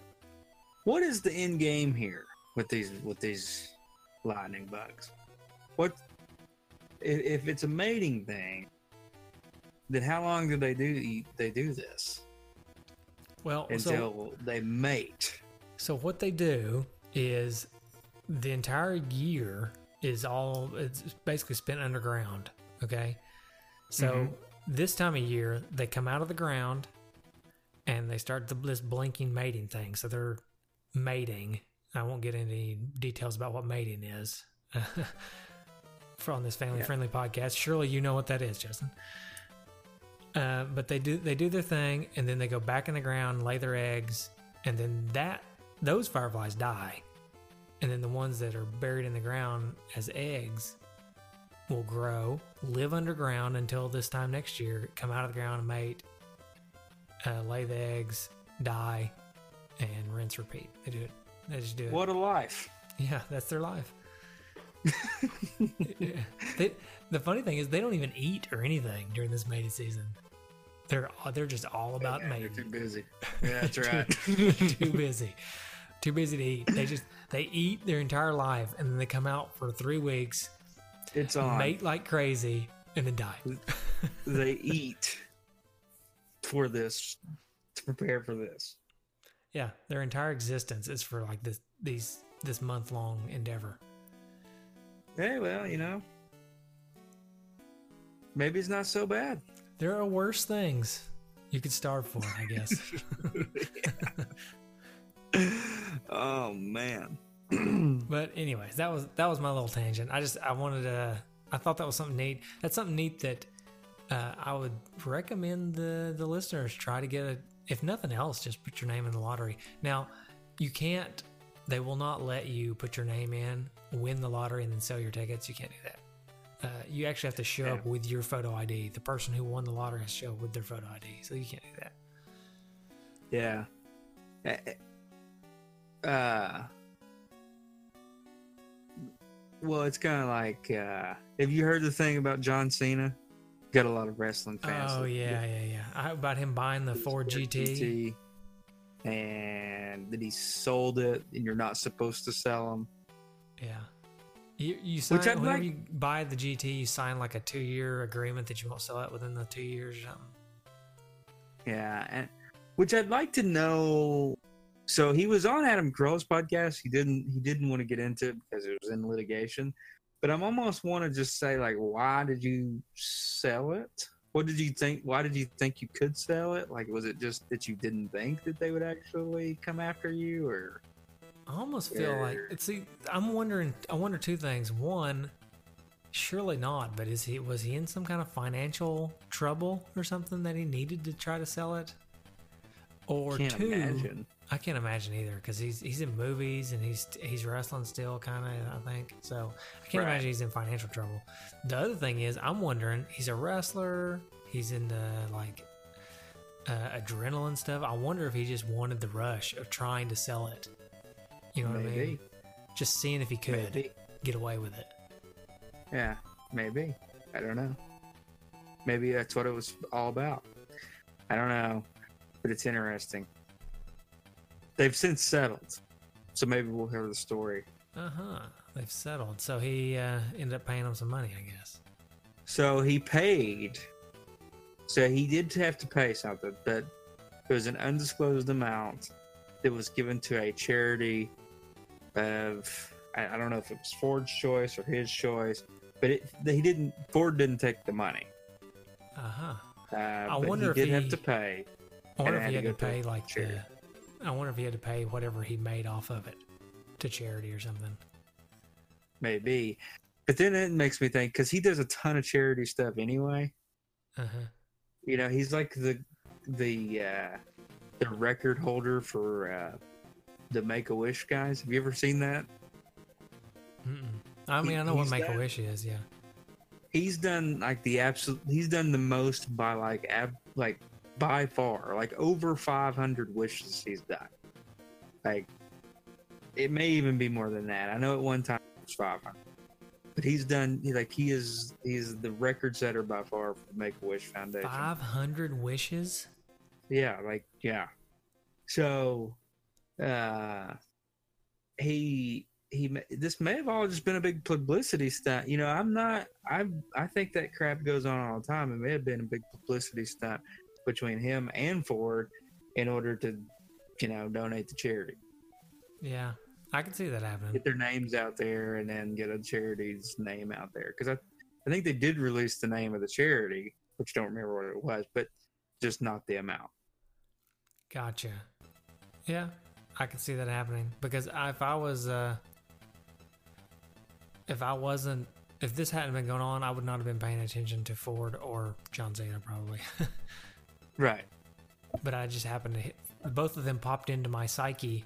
what is the end game here with these with these lightning bugs? What if, if it's a mating thing? Then how long do they do they do this Well, so until they mate? So what they do is the entire year is all it's basically spent underground. Okay, so Mhm. this time of year they come out of the ground and they start the, this blinking mating thing. So they're mating. I won't get into any details about what mating is from this family friendly podcast. Surely you know what that is, Justin. Uh, but they do they do their thing and then they go back in the ground, lay their eggs, and then that those fireflies die. And then the ones that are buried in the ground as eggs will grow, live underground until this time next year, come out of the ground and mate, uh, lay the eggs, die, and rinse repeat. They do it. They just do it. What a life! Yeah, that's their life. Yeah. they, the funny thing is, they don't even eat or anything during this mating season. They're they're just all about Man, they're mating. too busy. Yeah, that's right. too busy, too busy to eat. They just they eat their entire life and then they come out for three weeks, it's on. mate like crazy, and then die. They eat for this to prepare for this. Yeah, their entire existence is for like this these this month long endeavor. Hey, well, you know, maybe it's not so bad. There are worse things you could starve for, I guess. oh man. But anyways, that was that was my little tangent. I just I wanted to I thought that was something neat. That's something neat that uh, I would recommend the the listeners try to get a if nothing else, just put your name in the lottery. Now, you can't they will not let you put your name in, win the lottery, and then sell your tickets. You can't do that. Uh, you actually have to show up with your photo ID. The person who won the lottery has to show up with their photo ID, so you can't do that. Yeah. Eh, Uh. Well, it's kind of like. Uh, have you heard the thing about John Cena? Got a lot of wrestling fans. Oh that- yeah, yeah, yeah. I, about him buying the Ford GT. and that he sold it, and you're not supposed to sell them. Yeah. You, you sign, Which I'd whenever like- you buy the GT, you sign like a two year agreement that you won't sell it within the two years or something. Yeah, and which I'd like to know. So he was on Adam Carolla's podcast. He didn't. He didn't want to get into it because it was in litigation. But I'm almost want to just say like, why did you sell it? What did you think? Why did you think you could sell it? Like, was it just that you didn't think that they would actually come after you, or I almost feel like see. I'm wondering. I wonder two things. One, surely not. But is he was he in some kind of financial trouble or something that he needed to try to sell it? Or can't two, imagine? I can't imagine either because he's he's in movies and he's he's wrestling still, kind of. I think so. I can't Right. imagine he's in financial trouble. The other thing is, I'm wondering, he's a wrestler. He's into like uh, adrenaline stuff. I wonder if he just wanted the rush of trying to sell it. You know what I mean? Just seeing if he could maybe, get away with it. yeah, maybe. I don't know. Maybe that's what it was all about. I don't know, but it's interesting. They've since settled, so maybe we'll hear the story. Uh huh. They've settled. So he uh, ended up paying him some money, I guess. So he paid. So he did have to pay something, but it was an undisclosed amount that was given to a charity of I, don't know if it was Ford's choice or his choice, but it, he didn't. Ford didn't take the money. Uh huh. Uh, I wonder if he did he- have to pay. I wonder if he had to to pay like the. I wonder if he had to pay whatever he made off of it to charity or something. Maybe, but then it makes me think because he does a ton of charity stuff anyway. Uh huh. You know, he's like the the uh, the record holder for uh, the Make a Wish guys. Have you ever seen that? Mm-mm. I mean, He- I know what Make a Wish is. Yeah. He's done like the absolute. He's done the most by like ab, like by far, like over 500 wishes he's done. Like it may even be more than that. I know at one time it was 500, but he's done like he is he's the record setter by far for the Make a Wish Foundation. Five hundred wishes. Yeah, like yeah. So, uh, he he. This may have all just been a big publicity stunt. You know, I'm not. I I think that crap goes on all the time. It may have been a big publicity stunt between him and Ford in order to, you know, donate to charity, Yeah, I can see that happening. get their names out there, and then get a charity's name out there. Because I I think they did release the name of the charity, which I don't remember what it was, but just not the amount. Gotcha. Yeah, I can see that happening because I- if I was, uh, if I wasn't, if this hadn't been going on, I would not have been paying attention to Ford or John Cena probably. Right. but I just happened to hit both of them popped into my psyche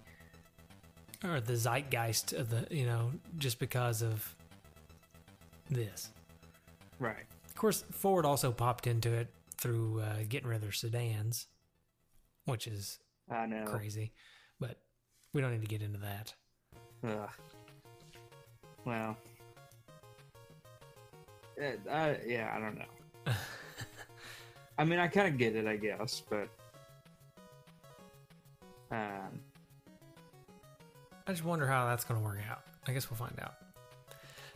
or the zeitgeist of the, you know, just because of this. Right. Of course, Ford also popped into it through uh, getting rid of their sedans, which is I know. crazy, but we don't need to get into that. Ugh. Well, Uh, I, yeah, I don't know. I mean, I kind of get it, I guess, but um, I just wonder how that's going to work out. I guess we'll find out.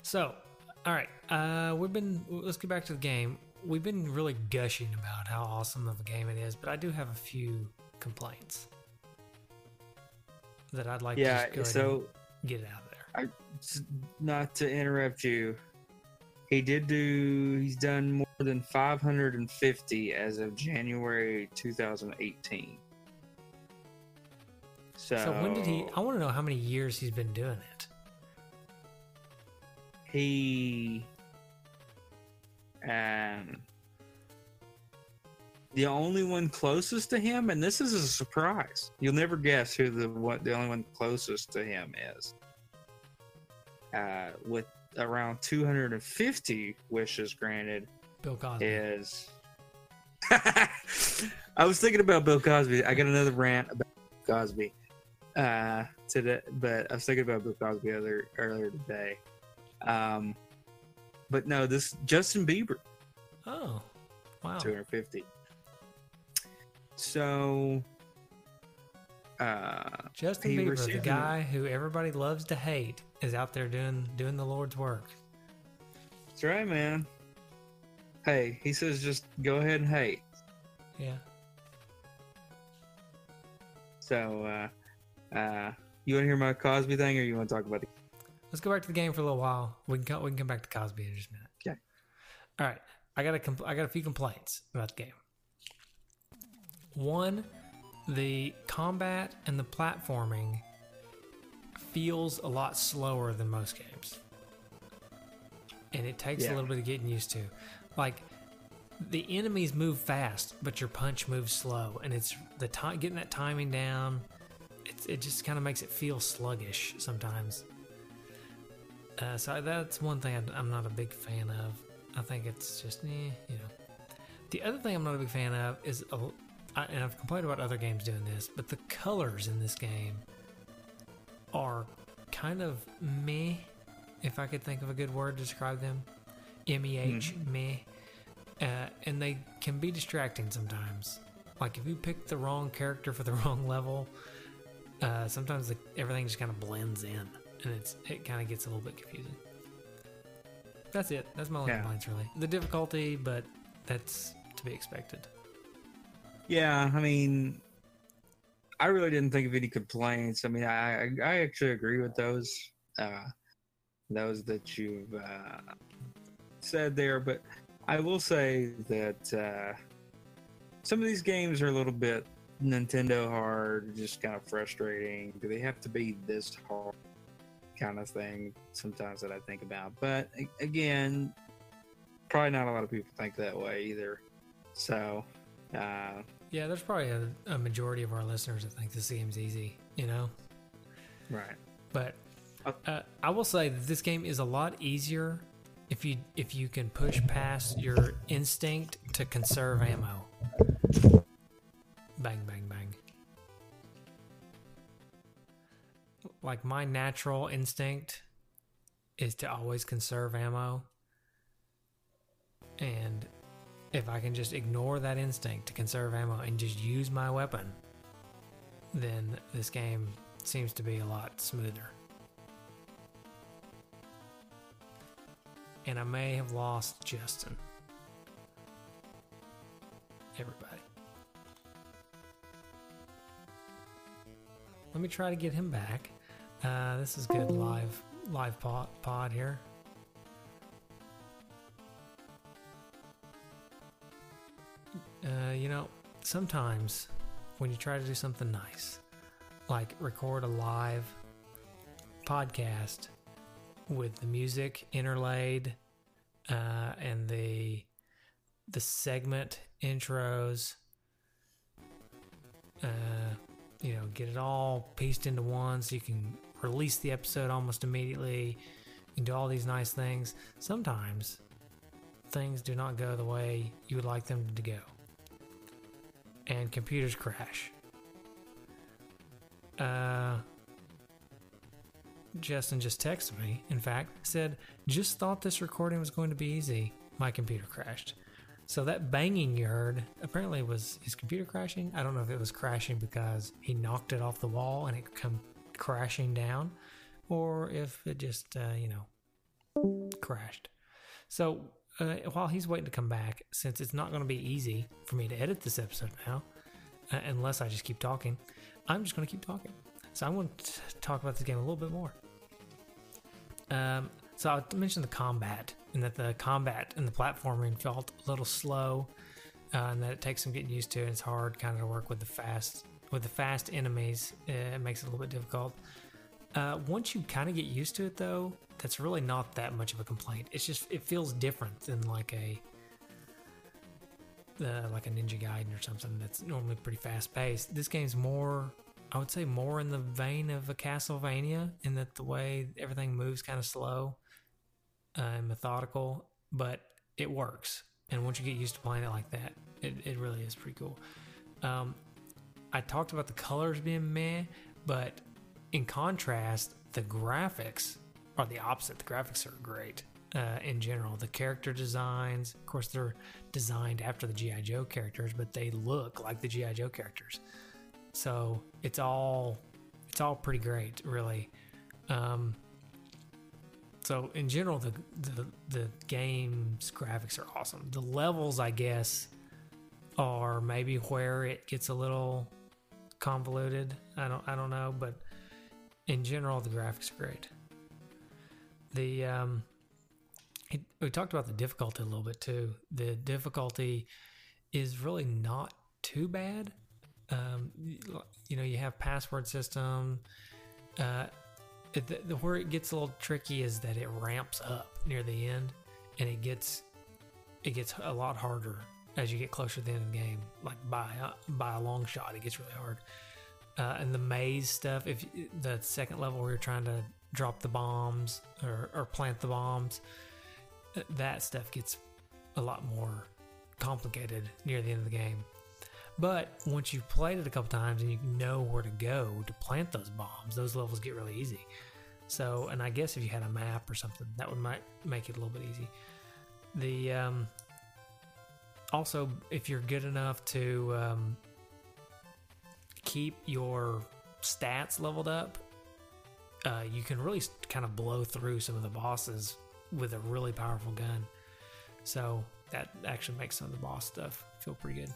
So, all right, uh, we've been. Let's get back to the game. We've been really gushing about how awesome of a game it is, but I do have a few complaints that I'd like yeah. to just go ahead So, and get it out there. s- not to interrupt you, he did do. He's done more than 550 as of January 2018. So, So when did he? I want to know how many years he's been doing it. he um the only one closest to him and this is a surprise you'll never guess who the what the only one closest to him is uh with around 250 wishes granted Bill Cosby. is I was thinking about Bill Cosby. I got another rant about Cosby uh today, but I was thinking about Bill Cosby other earlier today. Um, but no, this Justin Bieber Oh, wow. 250. So, uh, Justin he Bieber, the received guy who everybody loves to hate, is out there doing doing the Lord's work. that's right, man. Hey, he says just go ahead and hate. Yeah. So, uh, uh, you want to hear my Cosby thing, or you want to talk about the? let's go back to the game for a little while. We can come, we can come back to Cosby in just a minute. Okay. All right. I got a compl- I got a few complaints about the game. One, the combat and the platforming feels a lot slower than most games. And it takes a little bit of getting used to. Like the enemies move fast, but your punch moves slow, and it's the time getting that timing down. It's, it just kind of makes it feel sluggish sometimes. Uh, so that's one thing I- I'm not a big fan of. I think it's just, eh, you know. The other thing I'm not a big fan of is, a, I, and I've complained about other games doing this, but the colors in this game are kind of meh, if I could think of a good word to describe them. M E H, meh. Uh, and they can be distracting sometimes. Like if you pick the wrong character for the wrong level, uh, sometimes the, everything just kind of blends in, and it's it kind of gets a little bit confusing. That's it. That's my only Yeah. complaints, really. The difficulty, but that's to be expected. Yeah, I mean, I really didn't think of any complaints. I mean, I I, I actually agree with those, uh, those that you've uh, said there. But I will say that uh, some of these games are a little bit Nintendo hard, just kind of frustrating. Do they have to be this hard? Kind of thing. Sometimes that I think about, but again, probably not a lot of people think that way either. So. Uh, Yeah, there's probably a, a majority of our listeners that think this game's easy, you know? right. But Uh, uh, I will say that this game is a lot easier if you if you can push past your instinct to conserve ammo. Bang bang bang. Like my natural instinct is to always conserve ammo. And if I can just ignore that instinct to conserve ammo and just use my weapon, then this game seems to be a lot smoother. And I may have lost Justin. Everybody. Let me try to get him back. Uh, this is good live live pod, pod here. Uh, you know, sometimes when you try to do something nice, like record a live podcast with the music interlaid uh, and the the segment intros, uh, you know, get it all pieced into one so you can release the episode almost immediately. Can do all these nice things. Sometimes things do not go the way you would like them to go and computers crash. Uh, Justin just texted me, in fact, said, Just thought this recording was going to be easy. My computer crashed. So that banging you heard apparently was his computer crashing. I don't know if it was crashing because he knocked it off the wall and it come crashing down, or if it just, uh, you know, crashed. So uh, while he's waiting to come back, since it's not going to be easy for me to edit this episode now, uh, unless I just keep talking, I'm just going to keep talking. So I'm going to talk about this game a little bit more. Um, so I mentioned the combat, and that the combat and the platforming felt a little slow, uh, and that it takes some getting used to. And it's hard kind of to work with the fast with the fast enemies. It makes it a little bit difficult. Uh, once you kind of get used to it, though, that's really not that much of a complaint. It's just it feels different than like a uh, like a Ninja Gaiden or something that's normally pretty fast paced. This game's more, I would say, more in the vein of a Castlevania in that the way everything moves kind of slow uh, and methodical, but it works. And once you get used to playing it like that, it, it really is pretty cool. Um, I talked about the colors being meh, but in contrast, the graphics are the opposite. The graphics are great uh, in general. The character designs, of course, they're designed after the GI Joe characters, but they look like the GI Joe characters. So it's all it's all pretty great, really. Um, so in general, the, the the game's graphics are awesome. The levels, I guess, are maybe where it gets a little convoluted. I don't I don't know, but in general, the graphics are great. the um, it, we talked about the difficulty a little bit too. The difficulty is really not too bad. Um, you know, you have password system. Uh, the, the, where it gets a little tricky is that it ramps up near the end, and it gets it gets a lot harder as you get closer to the end of the game. Like by a, by a long shot, it gets really hard. Uh, and the maze stuff, if the second level where you're trying to drop the bombs or, or plant the bombs, that stuff gets a lot more complicated near the end of the game. But once you've played it a couple times and you know where to go to plant those bombs, those levels get really easy. So, and I guess if you had a map or something, that would might make it a little bit easy. The um, also, if you're good enough to um, keep your stats leveled up, uh, you can really kind of blow through some of the bosses with a really powerful gun. So that actually makes some of the boss stuff feel pretty good.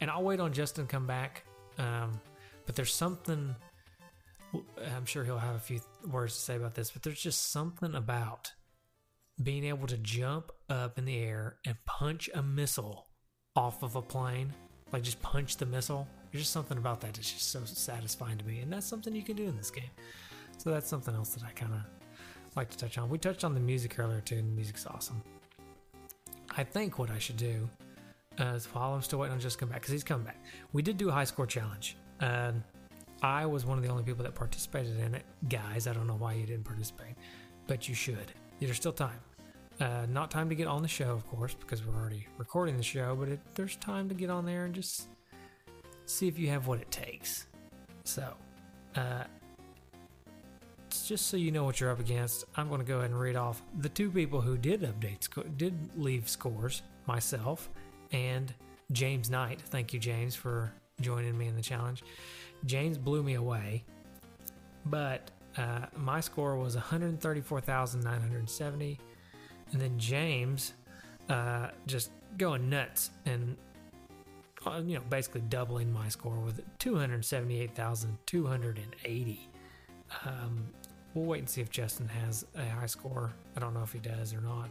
And I'll wait on Justin to come back. Um, but there's something. I'm sure he'll have a few words to say about this, but there's just something about being able to jump up in the air and punch a missile off of a plane, like just punch the missile. There's just something about that that's just so satisfying to me, and that's something you can do in this game. So that's something else that I kind of like to touch on. We touched on the music earlier too, and the music's awesome. I think what I should do uh, while I'm still waiting on just come back because he's coming back. We did do a high score challenge. Uh, I was one of the only people that participated in it. Guys, I don't know why you didn't participate, but you should. There's still time. Uh, not time to get on the show, of course, because we're already recording the show, but it, there's time to get on there and just see if you have what it takes. So, uh, just so you know what you're up against, I'm going to go ahead and read off the two people who did update, did leave scores, myself and James Knight. Thank you, James, for joining me in the challenge. James blew me away, but uh, my score was 134,970, and then James uh, just going nuts and uh, you know basically doubling my score with 278,280. Um, we'll wait and see if Justin has a high score. I don't know if he does or not,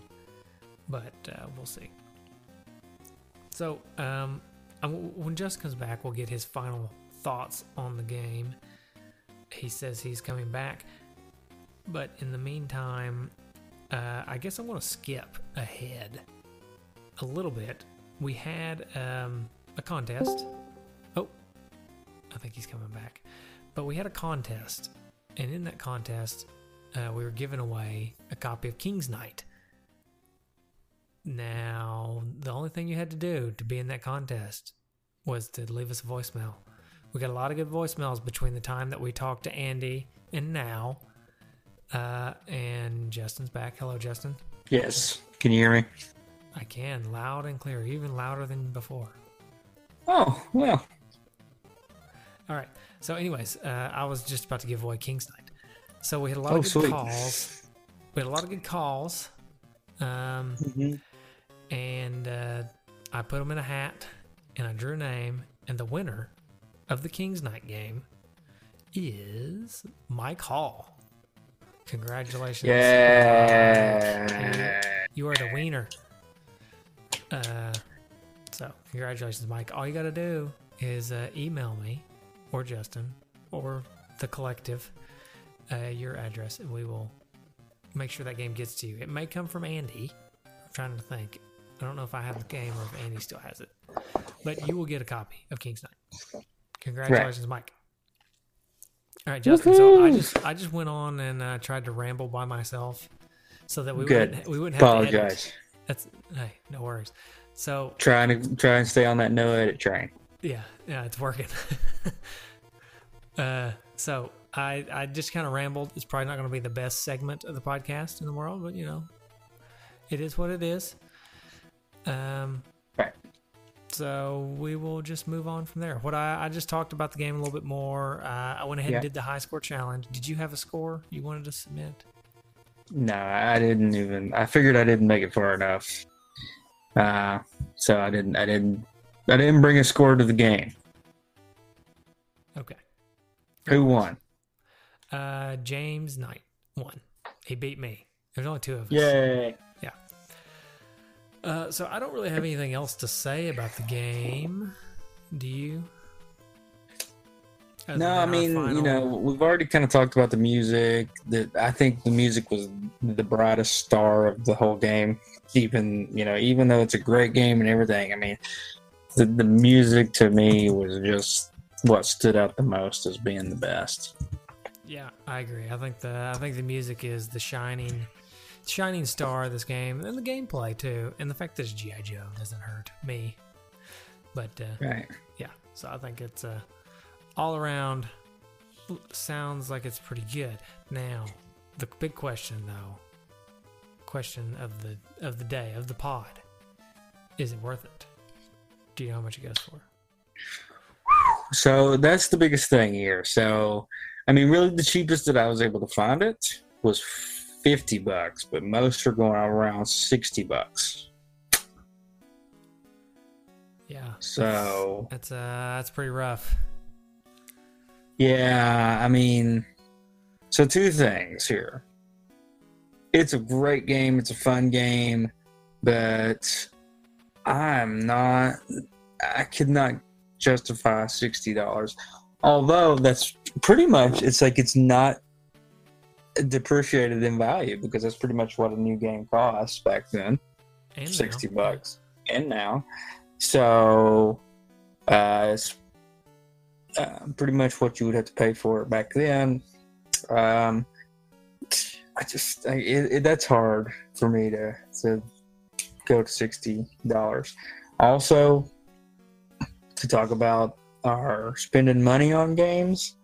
but uh, we'll see. So, um, when Just comes back, we'll get his final thoughts on the game. He says he's coming back, but in the meantime, uh, I guess I'm going to skip ahead a little bit. We had um, a contest. Oh, I think he's coming back. But we had a contest, and in that contest, uh, we were giving away a copy of King's Knight. Now, the only thing you had to do to be in that contest was to leave us a voicemail. We got a lot of good voicemails between the time that we talked to Andy and now. Uh, and Justin's back. Hello, Justin. Yes. Can you hear me? I can, loud and clear, even louder than before. Oh, well. All right. So, anyways, uh, I was just about to give away King's Knight. So we had a lot Oh, of good sweet. calls. We had a lot of good calls. Um, Mhm. And uh, I put them in a hat and I drew a name. And the winner of the King's Knight game is Mike Hall. Congratulations. Yeah. You are the wiener. Uh, so, congratulations, Mike. All you got to do is uh, email me or Justin or the collective uh, your address, and we will make sure that game gets to you. It may come from Andy. I'm trying to think. I don't know if I have the game or if Andy still has it, but you will get a copy of King's Knight. Congratulations, Mike. All right, Justin. So I just I just went on and uh, tried to ramble by myself, so that we Good. wouldn't we wouldn't have to edit. Apologize. That's hey, no worries. So Trying to try and stay on that no edit train. yeah, yeah, it's working. uh, so I I just kind of rambled. It's probably not going to be the best segment of the podcast in the world, but you know, it is what it is. Um, Right. So we will just move on from there. What I, I just talked about the game a little bit more. Uh, I went ahead Yeah. and did the high score challenge. Did you have a score you wanted to submit? No, I didn't even. I figured I didn't make it far enough. Uh, so I didn't. I didn't. I didn't bring a score to the game. Okay. Who won? Uh, James Knight won. He beat me. There's only two of us. Yay! Uh, so I don't really have anything else to say about the game. Do you? Other No, I mean, you know, we've already kind of talked about the music. That I think the music was the brightest star of the whole game. Even you know, even though it's a great game and everything, I mean, the the music to me was just what stood out the most as being the best. Yeah, I agree. I think the I think the music is the shining shining star of this game, and the gameplay too, and the fact that it's GI Joe doesn't hurt me. But uh, Right. yeah, so I think it's uh, all around sounds like it's pretty good. Now, the big question though, question of the of the day of the pod, is it worth it? Do you know how much it goes for? So that's the biggest thing here. So, I mean, really, the cheapest that I was able to find it was fifty bucks, but most are going around sixty bucks. Yeah. So, That's uh that's pretty rough. yeah, I mean, so two things here. It's a great game. It's a fun game, but I'm not. I could not justify sixty dollars. Although that's pretty much. It's like it's not depreciated in value because that's pretty much what a new game costs back then. And now. 60 bucks and now so uh it's uh, pretty much what you would have to pay for it back then um i just I, it, it, that's hard for me to to go to 60 dollars also to talk about our spending money on games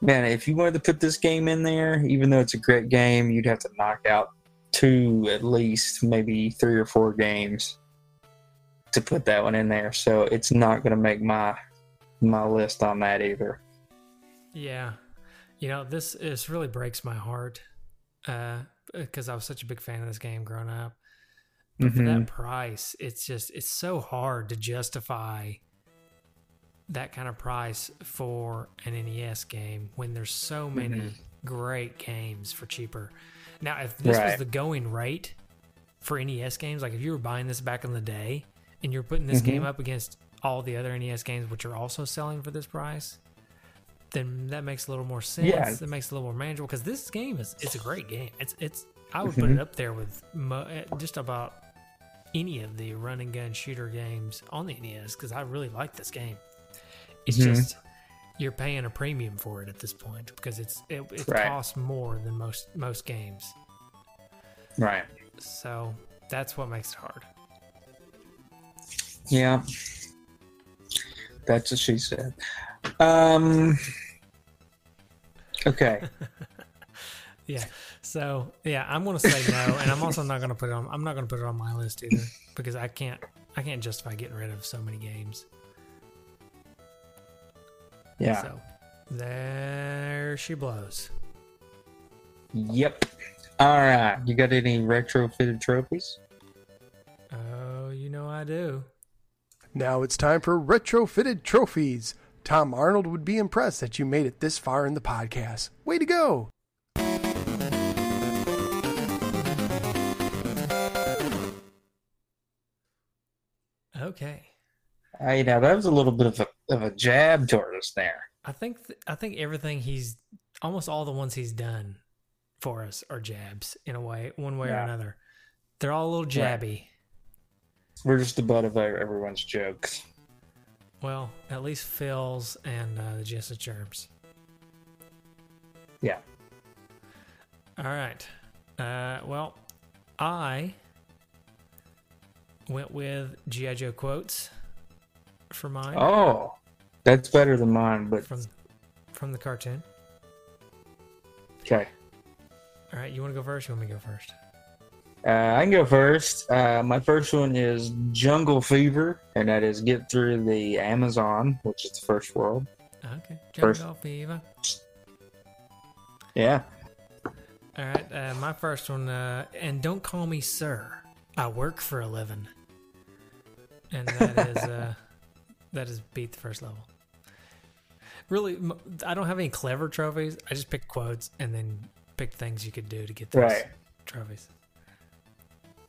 man if you wanted to put this game in there even though it's a great game you'd have to knock out two at least maybe three or four games to put that one in there so it's not going to make my my list on that either Yeah. You know, this this really breaks my heart uh because I was such a big fan of this game growing up. But for Mhm. that price, it's just it's so hard to justify that kind of price for an NES game when there's so many Mhm. great games for cheaper. Now, if this was the going rate for NES games, like if you were buying this back in the day and you're putting this Mhm. game up against all the other NES games which are also selling for this price, then that makes a little more sense. Yeah. It makes it a little more manageable because this game is it's a great game. It's it's I would put Mhm. it up there with mo- eh, just about any of the run and gun shooter games on the NES because I really like this game. It's Mhm. just you're paying a premium for it at this point because it's it, it Right. costs more than most most games. right So that's what makes it hard. yeah that's what she said um okay Yeah. So yeah, I'm gonna say no, and I'm also not gonna put it on. I'm not gonna put it on my list either because I can't. I can't justify getting rid of so many games. Yeah So there she blows. yep all right you got any retrofitted trophies Oh, you know I do. Now it's time for retrofitted trophies. Tom Arnold would be impressed that you made it this far in the podcast. Way to go! Okay. Hey, now that was a little bit of a of a jab toward us there. I think th- I think everything he's almost all the ones he's done for us are jabs in a way, one way or another. They're all a little jabby. We're just the butt of everyone's jokes. Well, at least Phil's and uh, the Jessica Germs. Yeah. All right. Uh, well, I went with GI Joe quotes for mine Oh, that's better than mine, but from from the cartoon. okay. All right, you want to go first? You want me to go first? Uh, I can go first. Uh, my first one is Jungle Fever, and that is get through the Amazon, which is the first world. Okay. First. Jungle Fever. Yeah. All right, uh, my first one, uh, and don't call me sir. I work for a living, and that is uh, that is beat the first level. Really, I don't have any clever trophies. I just picked quotes and then picked things you could do to get those. Right. trophies.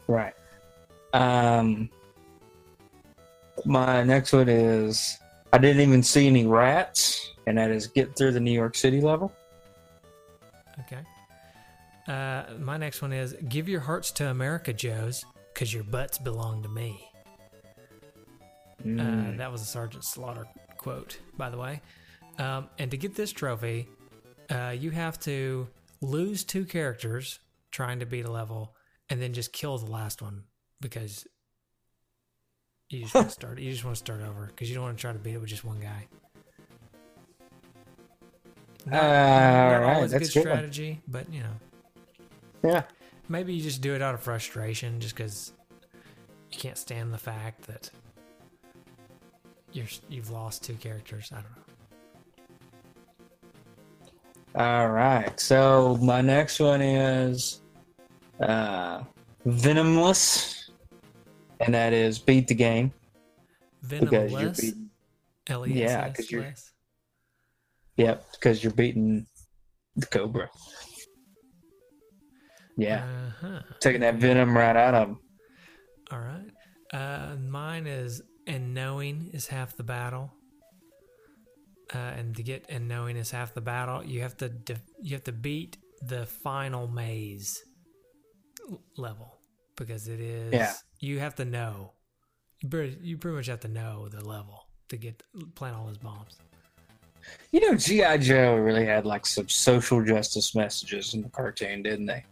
Right. Um, my next one is I didn't even see any rats, and that is get through the New York City level. Okay. Uh, my next one is give your hearts to America, Joes, because your butts belong to me. Uh, Mm. that was a Sergeant Slaughter quote, by the way. Um, and to get this trophy, uh, you have to lose two characters trying to beat a level, and then just kill the last one because you just want to start. You just want to start over because you don't want to try to beat it with just one guy. Not, Uh, not alright, always a that's good strategy, but you know, yeah. maybe you just do it out of frustration, just because you can't stand the fact that you're you've lost two characters. I don't know. All right. So my next one is uh, Venomless, and that is beat the game because you're Venomless. beating. L E yeah, S 'cause S you're- Yep, because you're beating the Cobra. Yeah, Uh-huh. taking that venom right out of him. All right. Uh, mine is and knowing is half the battle. Uh, and to get and knowing is half the battle, you have to de- you have to beat the final maze level because it is. Yeah. You have to know. You pretty, you pretty much have to know the level to get plant all those bombs. You know, GI Joe really had like some social justice messages in the cartoon, didn't they?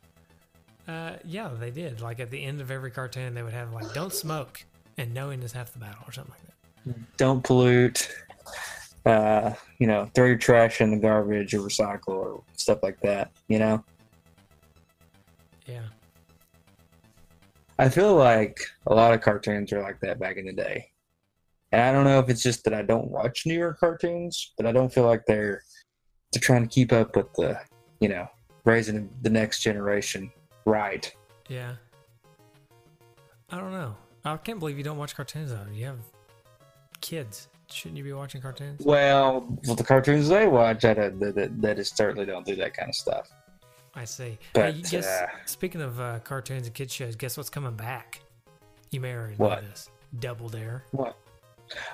Uh, yeah, they did. Like at the end of every cartoon, they would have like "Don't smoke" and "Knowing is half the battle" or something like that. Don't pollute. Uh, you know, throw your trash in the garbage or recycle or stuff like that. You know. Yeah. I feel like a lot of cartoons were like that back in the day. And I don't know if it's just that I don't watch newer cartoons, but I don't feel like they're they're trying to keep up with the, you know, raising the next generation right. Yeah. I don't know. I can't believe you don't watch cartoons though. You have kids. Shouldn't you be watching cartoons? Well, with the cartoons they watch, I don't, that, that, that is certainly don't do that kind of stuff. I see. But, hey, guess, uh, speaking of uh, cartoons and kids shows, guess what's coming back? You may already What? know this. Double Dare. What?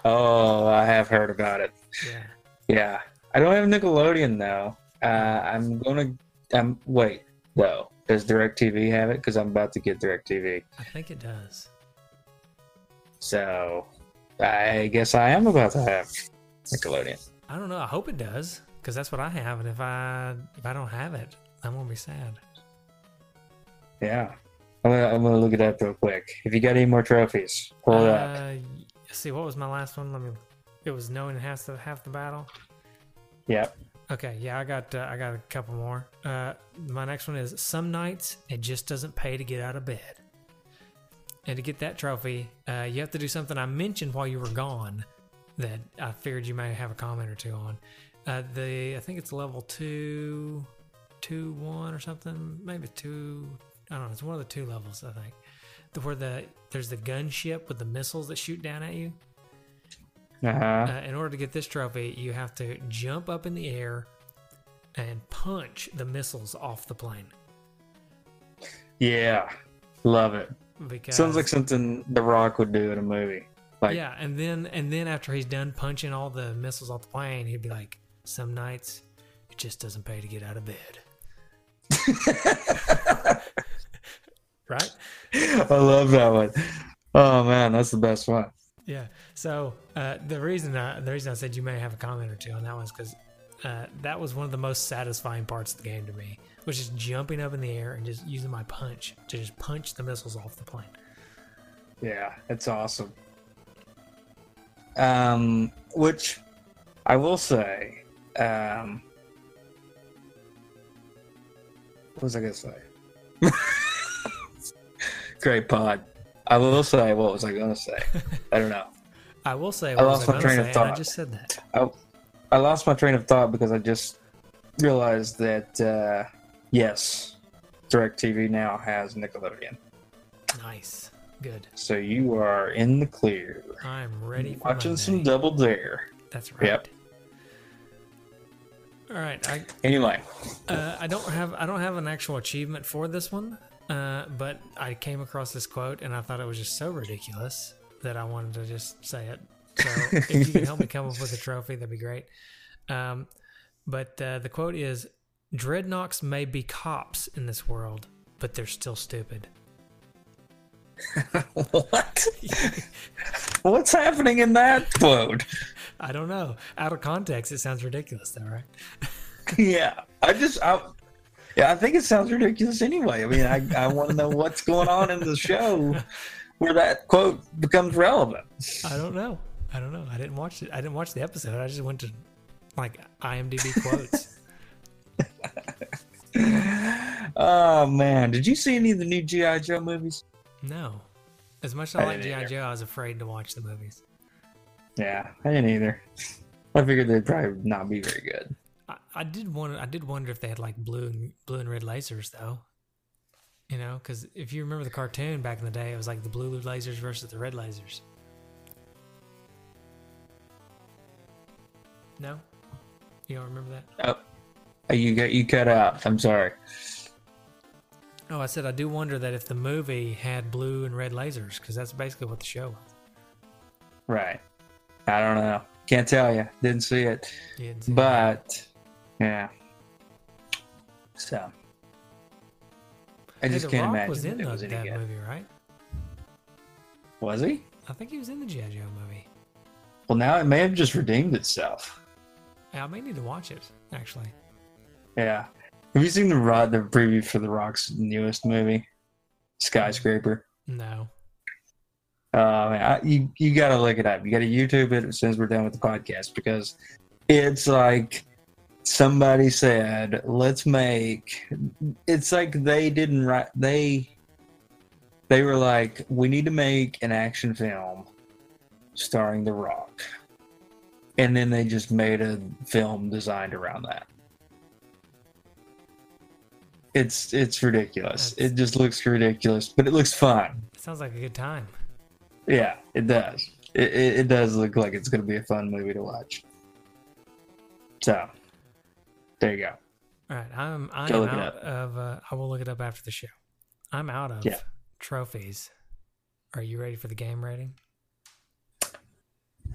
Oh, I have heard about it. Yeah. Yeah, I don't have Nickelodeon though. Uh, I'm gonna. I'm wait though. Does Directv have it? Because I'm about to get Directv. I think it does. So I guess I am about to have Nickelodeon. I don't know. I hope it does because that's what I have. And if I if I don't have it, I'm gonna be sad. Yeah. I'm gonna, I'm gonna look it up real quick. If you got any more trophies, pull it up. Uh, see, what was my last one? Let me. It was knowing half the half the battle. Yep. Okay, yeah, I got uh, I got a couple more. Uh, my next one is some nights it just doesn't pay to get out of bed. And to get that trophy, uh, you have to do something I mentioned while you were gone that I figured you may have a comment or two on. Uh, the I think it's level two, two one or something, maybe two. I don't know. It's one of the two levels I think. The, where the there's the gunship with the missiles that shoot down at you. Uh-huh. Uh, in order to get this trophy, you have to jump up in the air and punch the missiles off the plane. Yeah. Love it. Because Sounds like something The Rock would do in a movie. Like, yeah, and then and then after he's done punching all the missiles off the plane, he'd be like, "Some nights it just doesn't pay to get out of bed." right? I love that one. Oh man, that's the best one. Yeah. So uh, the reason I, the reason I said you may have a comment or two on that one is because uh, that was one of the most satisfying parts of the game to me, was just jumping up in the air and just using my punch to just punch the missiles off the plane. Yeah, it's awesome. Um, which I will say, um, what was I gonna say? Great pod. I will say, what was I gonna say? I don't know. I will say, I what lost was I my train of say, and I just said that. I, I lost my train of thought because I just realized that uh, yes, DirecTV now has Nickelodeon, Nice, good. so you are in the clear. I'm ready for Watching some Double Dare. That's right. Yep. All right, I Anyway, uh, I don't have I don't have an actual achievement for this one, Uh, but I came across this quote and I thought it was just so ridiculous that I wanted to just say it. So if you can help me come up with a trophy, that'd be great. Um, but uh, the quote is Dreadnoks may be cops in this world, but they're still stupid. what? What's happening in that quote? I don't know. Out of context, it sounds ridiculous, though, right? yeah, I just, I, yeah, I think it sounds ridiculous anyway. I mean, I, I want to know what's going on in the show where that quote becomes relevant. I don't know. I don't know. I didn't watch it. I didn't watch the episode. I just went to like IMDb quotes. oh man, did you see any of the new GI Joe movies? no. As much as I I like GI. Joe, I was afraid to watch the movies. Yeah, I didn't either. I figured they'd probably not be very good. I, I did wonder. I did wonder if they had like blue and blue and red lasers though. You know, because if you remember the cartoon back in the day, it was like the blue lasers versus the red lasers. No, you don't remember that? Oh, oh, you got you cut out. I'm sorry. Oh, I said I do wonder that if the movie had blue and red lasers, because that's basically what the show was. Right. I don't know. Can't tell you. Didn't see it. Didn't see. But yeah. So I Hey, just can't Rock imagine was in the, was that movie, right? Was he? I think he was in the GI Joe movie. Well, now it may have just redeemed itself. Yeah, I may need to watch it actually. Yeah. Have you seen the rod the preview for the Rock's newest movie, Skyscraper? No. Uh, man, I, you you gotta look it up. You gotta YouTube it as soon as we're done with the podcast because it's like somebody said, "Let's make." It's like they didn't write. They they were like, "We need to make an action film starring The Rock," and then they just made a film designed around that. It's it's ridiculous. That's- It just looks ridiculous, but it looks fun. Sounds like a good time. Yeah, it does. It, it, it does look like it's going to be a fun movie to watch. So, there you go. All right, I'm I am out of. Uh, I will look it up after the show. I'm out of Yeah. trophies. Are you ready for the game rating?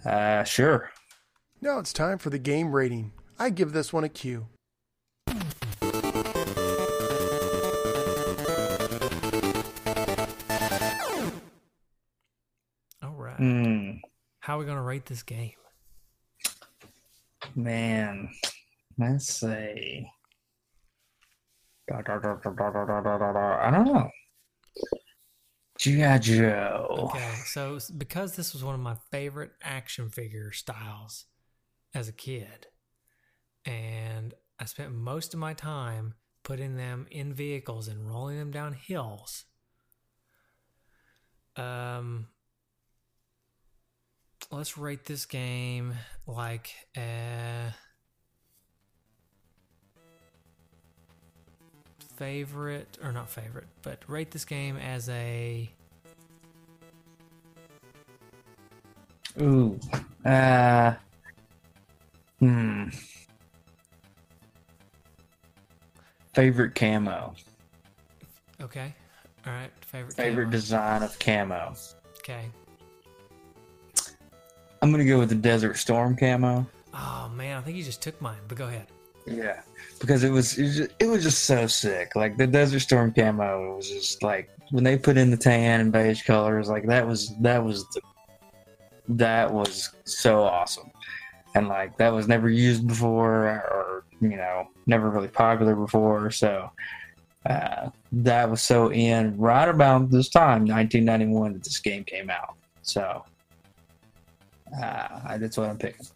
Uh, sure. Now it's time for the game rating. I give this one a Q. All right. Mm. How are we going to rate this game? Man, let's say. I don't know. G.I. Joe. Okay, so because this was one of my favorite action figure styles, as a kid, and I spent most of my time putting them in vehicles and rolling them down hills. Um, let's rate this game like a favorite or not favorite, but rate this game as a Ooh. Uh, hmm. Favorite camo. Okay. All right. Favorite. Favorite camo. design of camo. Okay. I'm gonna go with the Desert Storm camo. Oh man, I think you just took mine. But go ahead. Yeah, because it was it was just, it was just so sick. Like the Desert Storm camo was just like when they put in the tan and beige colors. Like that was that was the, that was so awesome, and like that was never used before, or you know, never really popular before. So uh, that was so in right about this time, 1991, that this game came out. So uh, that's what I'm picking.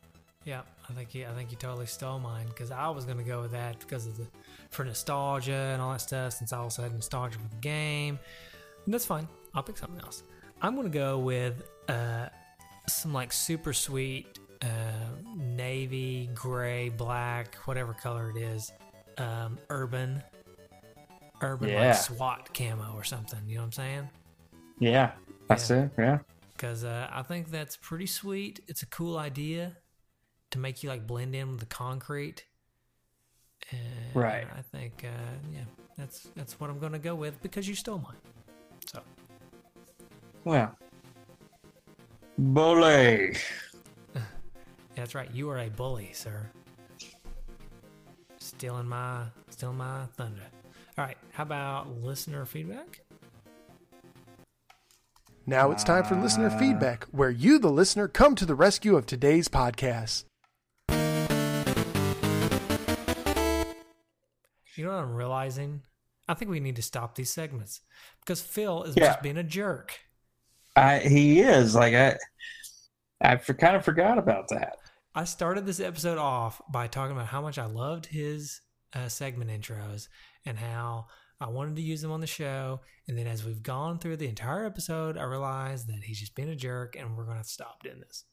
Yeah, I think you, I think you totally stole mine because I was gonna go with that because of the for nostalgia and all that stuff. Since I also had nostalgia for the game, and that's fine. I'll pick something else. I'm gonna go with uh, some like super sweet uh, navy, gray, black, whatever color it is, um, urban, urban Yeah. like SWAT camo or something. You know what I'm saying? Yeah, that's Yeah. it. Yeah. because uh, I think that's pretty sweet. It's a cool idea to make you like blend in with the concrete, And Right. I think, uh, yeah, that's that's what I'm going to go with because you stole mine. So Well, bully. Yeah, that's right. You are a bully, sir. Stealing my stealing my thunder. All right. How about listener feedback? Now it's time for listener uh, feedback, where you, the listener, come to the rescue of today's podcast. You know what I'm realizing? I think we need to stop these segments because Phil is Yeah. just being a jerk. I he is like I. I for, kind of forgot about that. I started this episode off by talking about how much I loved his uh, segment intros and how I wanted to use them on the show. And then as we've gone through the entire episode, I realized that he's just been a jerk and we're going to stop doing this.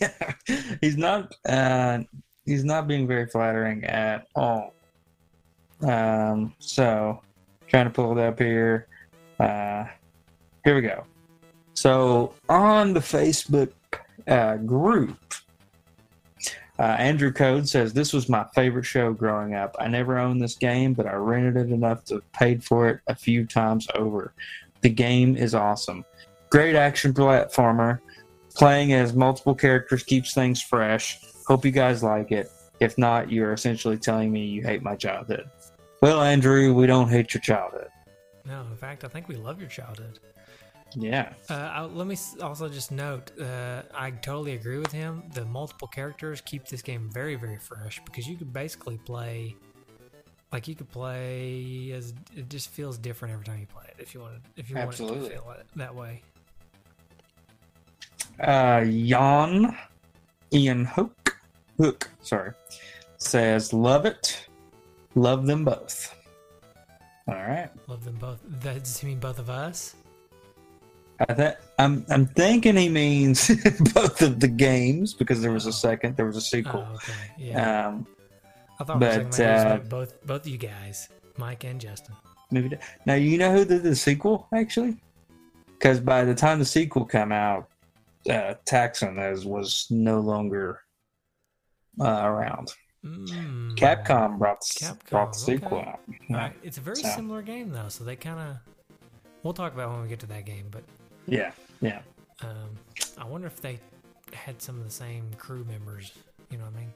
yeah. He's not. Uh, he's not being very flattering at all. Um. So, trying to pull it up here. Uh, here we go. So on the Facebook uh, group, uh, Andrew Code says this was my favorite show growing up. I never owned this game, but I rented it enough to have paid for it a few times over. The game is awesome. Great action platformer. Playing as multiple characters keeps things fresh. Hope you guys like it. If not, you're essentially telling me you hate my childhood. Well, Andrew, we don't hate your childhood. No, in fact, I think we love your childhood. Yeah. Uh, let me also just note, uh, I totally agree with him. The multiple characters keep this game very, very fresh because you could basically play, like you could play as it just feels different every time you play it. If you wanted, if you want to feel it that way. Uh, Jan Ian Hook Hook, sorry, says love it, love them both. All right, Love them both. That, does he mean both of us? I th- I'm I'm thinking he means both of the games because there was a second, there was a sequel. Oh, okay. Yeah. Um, I thought for a second but, maybe he just uh, both both you guys, Mike and Justin. maybe now you know who did the sequel actually, because by the time the sequel came out, uh, Taxan as was no longer uh, around. Mm. Capcom brought the, Capcom, brought the sequel okay. out. All right. It's a very So- similar game though, so they kind of. We'll talk about it when we get to that game, but Yeah, yeah. um, I wonder if they had some of the same crew members. You know what I mean?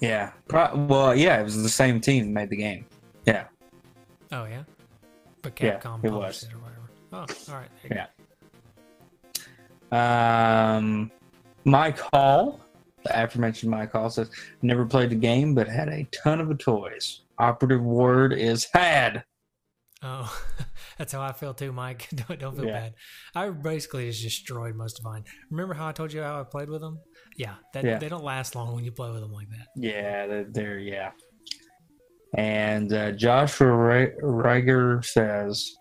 Yeah. Pro- well, yeah, it was the same team that made the game. Yeah. Oh yeah, but Yeah, Capcom it published was. it or whatever. Oh, all right. Yeah. Um, Mike Hall, the aforementioned Mike Hall says, never played the game, but had a ton of the toys. Operative word is had. Oh, that's how I feel too, Mike. don't don't feel Yeah. bad. I basically just destroyed most of mine. Remember how I told you how I played with them? Yeah, that, Yeah. they don't last long when you play with them like that. Yeah, they're, they're yeah. And uh, Joshua Re- Reiger says,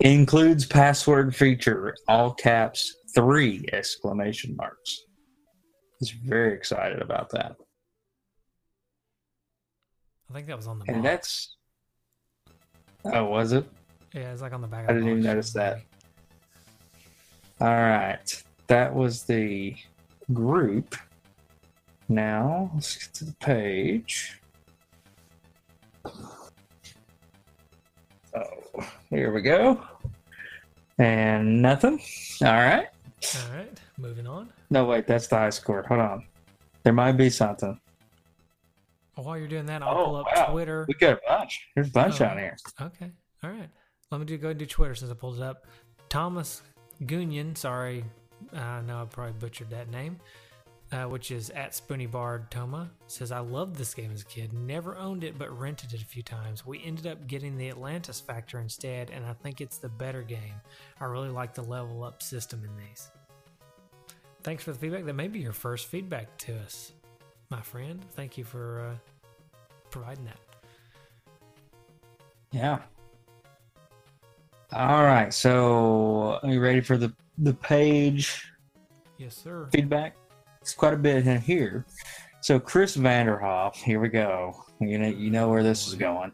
includes password feature, all caps, three exclamation marks. He's very excited about that. I think that was on the. And box. that's. Oh, was it? Yeah, it's like on the back. I of didn't even notice that. All right. That was the group. Now, let's get to the page. Oh, here we go. And nothing. All right. All right, moving on. No, wait, that's the high score. Hold on. There might be something. While you're doing that, I'll Oh, pull up wow. Twitter. We got a bunch. There's a bunch Oh. on here. Okay. All right. Let me do go and do Twitter since I pulled it up. Thomas Gunyan, sorry, I know I probably butchered that name, uh, which is at Spoony Bard Toma, says, I loved this game as a kid. Never owned it, but rented it a few times. We ended up getting the Atlantis Factor instead, and I think it's the better game. I really like the level up system in these. Thanks for the feedback. That may be your first feedback to us, my friend. Thank you for uh, providing that. Yeah. All right. So, are you ready for the the page Yes, sir. feedback? It's quite a bit in here. So, Chris Vanderhoff, here we go. You know, you know where this is going.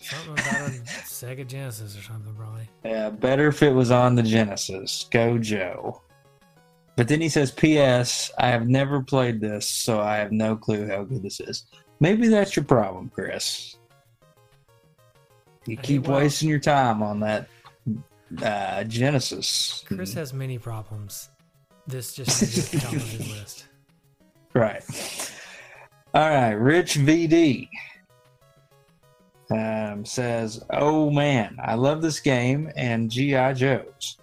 Something about a Sega Genesis or something, probably. Yeah, better if it was on the Genesis. Go Joe. But then he says, P.S. I have never played this, so I have no clue how good this is. Maybe that's your problem, Chris. You keep wasting your time on that uh, Genesis. Chris has many problems. This just made it top of his list. Right. All right. Rich VD um, says, "Oh man, I love this game and GI Joes.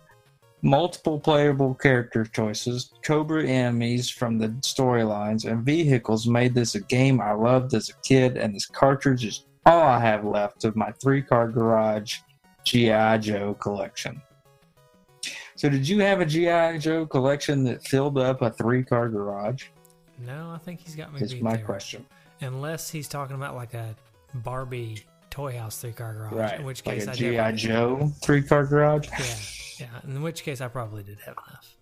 Multiple playable character choices, Cobra enemies from the storylines, and vehicles made this a game I loved as a kid. And this cartridge is all I have left of my three-car garage GI Joe collection." So, did you have a GI Joe collection that filled up a three-car garage? No, I think he's got me Is my there. question. Unless he's talking about like a Barbie toy house three car garage. Right. In which like case a I GI Joe three car garage. Yeah, yeah. In which case I probably did have enough.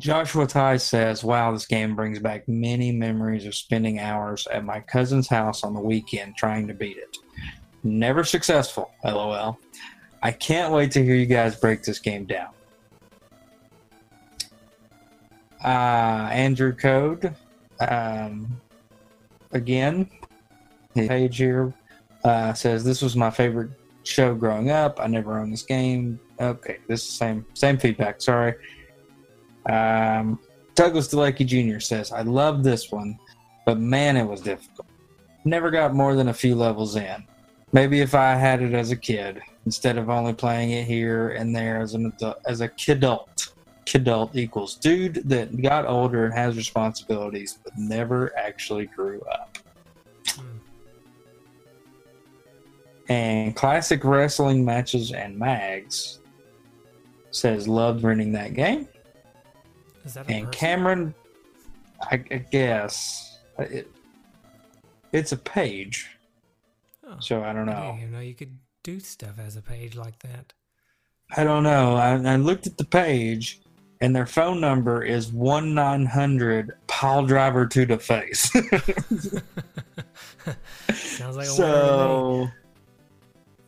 Joshua Ty says, "Wow, this game brings back many memories of spending hours at my cousin's house on the weekend trying to beat it. Never successful. LOL. I can't wait to hear you guys break this game down." Uh, Andrew Code, um, again, his page here uh, says this was my favorite show growing up. I never owned this game. Okay, this is same same feedback. Sorry. Um, Douglas DeLakey Jr. says, I love this one, but man, it was difficult. Never got more than a few levels in. Maybe if I had it as a kid, instead of only playing it here and there as an adult, as a kidult. Kidult equals dude that got older and has responsibilities, but never actually grew up. And classic wrestling matches and mags says loved renting that game. Is that a And person? Cameron, I, I guess it, it's a page, So I don't I know. didn't know you could do stuff as a page like that. I don't know. I, I looked at the page, and their phone number is one nine hundred pile driver to the face. Sounds like a winner to me. so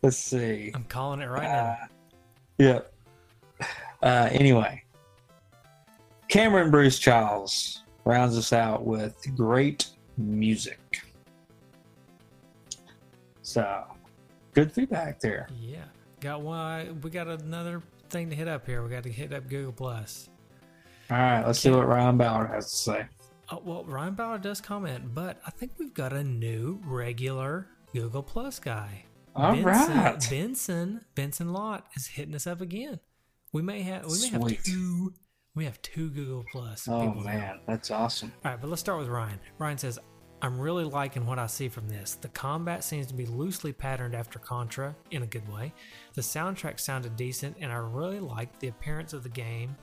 let's see. I'm calling it right Uh, now. yeah. Uh, anyway, Cameron Bruce Charles rounds us out with great music. So, good feedback there. Yeah, got one. We got another thing to hit up here. We got to hit up Google Plus. All right, let's see what Ryan Ballard has to say. Oh, well, Ryan Bauer does comment, but I think we've got a new regular Google Plus guy. All Benson, right. Benson Benson Lott is hitting us up again. We may have we may have two we have two Google Plus. Oh man, that's awesome. All right, but let's start with Ryan. Ryan says, I'm really liking what I see from this. The combat seems to be loosely patterned after Contra in a good way. The soundtrack sounded decent, and I really liked the appearance of the game.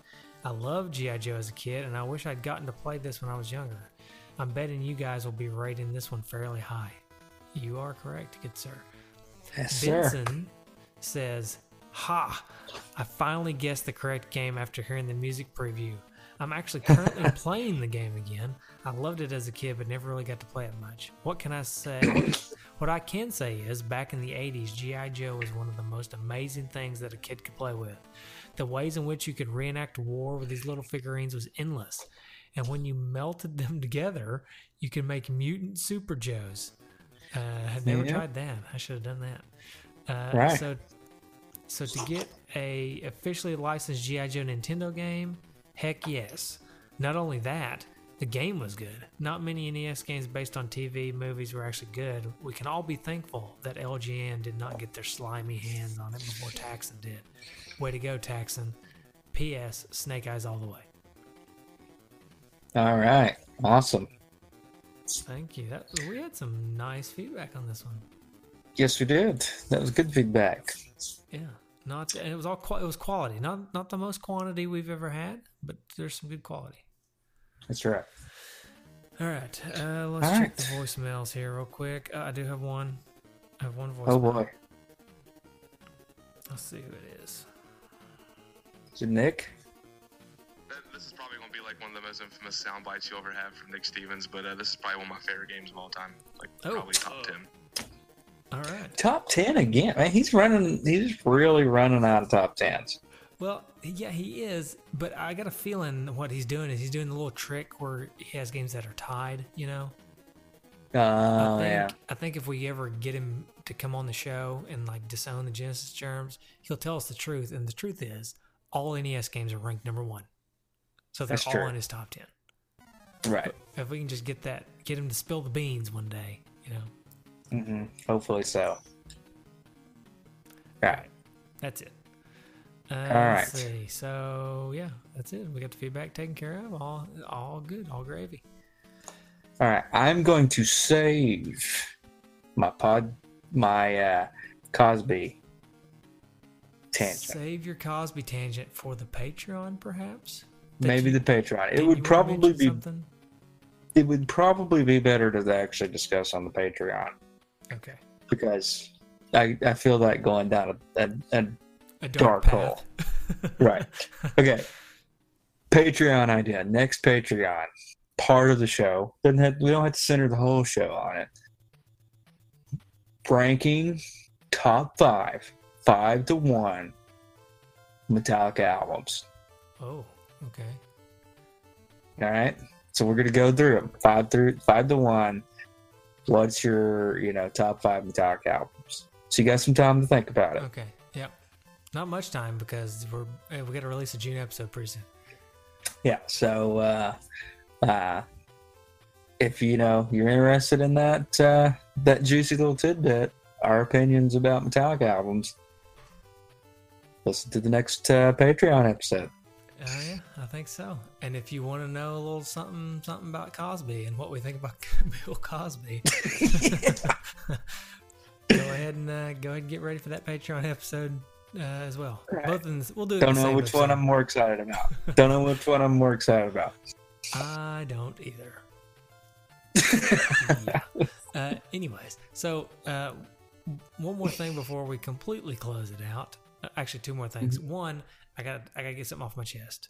I loved G.I. Joe as a kid, and I wish I'd gotten to play this when I was younger. I'm betting you guys will be rating this one fairly high. You are correct, good sir. Yes, sir. Benson says, Ha! I finally guessed the correct game after hearing the music preview. I'm actually currently playing the game again. I loved it as a kid, but never really got to play it much. What can I say? what I can say is, back in the 80s, G.I. Joe was one of the most amazing things that a kid could play with. The ways in which you could reenact war with these little figurines was endless. And when you melted them together, you could make mutant Super Joes. Uh, I've never Yeah. tried that. I should have done that. Uh, Right. So, so to get a officially licensed GI Joe Nintendo game, heck yes. Not only that, the game was good. Not many NES games based on TV movies were actually good. We can all be thankful that LJN did not get their slimy hands on it before Taxan did. Way to go, Taxan. P.S. Snake Eyes all the way. All right, awesome. Thank you. That we had some nice feedback on this one. Yes, we did. That was good feedback. Yeah, not and it was all qua- it was quality. Not not the most quantity we've ever had, but there's some good quality. That's right. All right, uh, let's All check right. the voicemails here real quick. Uh, I do have one. I have one voicemail. Oh boy, Let's see who it is. is it Nick? This is probably gonna be like one of the most infamous sound bites you ever have from Nick Stevens, but uh, this is probably one of my favorite games of all time. Like Oh. probably top ten. All right. Top ten again. Man, he's running. He's really running out of top tens. Well, yeah, he is, but I got a feeling what he's doing is he's doing the little trick where he has games that are tied. You know. Oh I think, yeah. I think if we ever get him to come on the show and like disown the Genesis germs, he'll tell us the truth. And the truth is, all NES games are ranked number one, so they're That's all true. in his top ten. Right. If we can just get that, get him to spill the beans one day, you know, hmm Hopefully so. Right. that's it. Uh, All Let's see. So yeah, that's it. We got the feedback taken care of. All, all good. All gravy. All right. I'm going to save my pod, my uh, Cosby tangent. Save your Cosby tangent for the Patreon, perhaps. That Maybe you- the Patreon. It would probably be. something. It would probably be better to actually discuss on the Patreon Okay. because I, I feel like going down a, a, a A Dark dark, path. right. Okay. Patreon idea. Next Patreon part of the show. Doesn't have we don't have to center the whole show on it. Ranking top five, five to one Metallica albums. Oh, okay. All right. So we're gonna go through them. Five through five to one. What's your, you know, top five Metallica albums? So you got some time to think about it. Okay. Yep. Not much time because we're eh, we got to release a June episode pretty soon. Yeah. So uh uh if you know you're interested in that uh that juicy little tidbit, our opinions about Metallica albums, listen to the next uh, Patreon episode. Oh yeah, I think so. And if you want to know a little something something about Cosby and what we think about Bill Cosby, go ahead and uh, go ahead and get ready for that Patreon episode uh, as well. Right. Both in this, we'll do it. Don't know same which one. I'm more excited about. Don't know which one I'm more excited about. I don't either. yeah. Uh, anyways, so uh, one more thing before we completely close it out. Uh, Actually, two more things. One, I got I got to get something off my chest.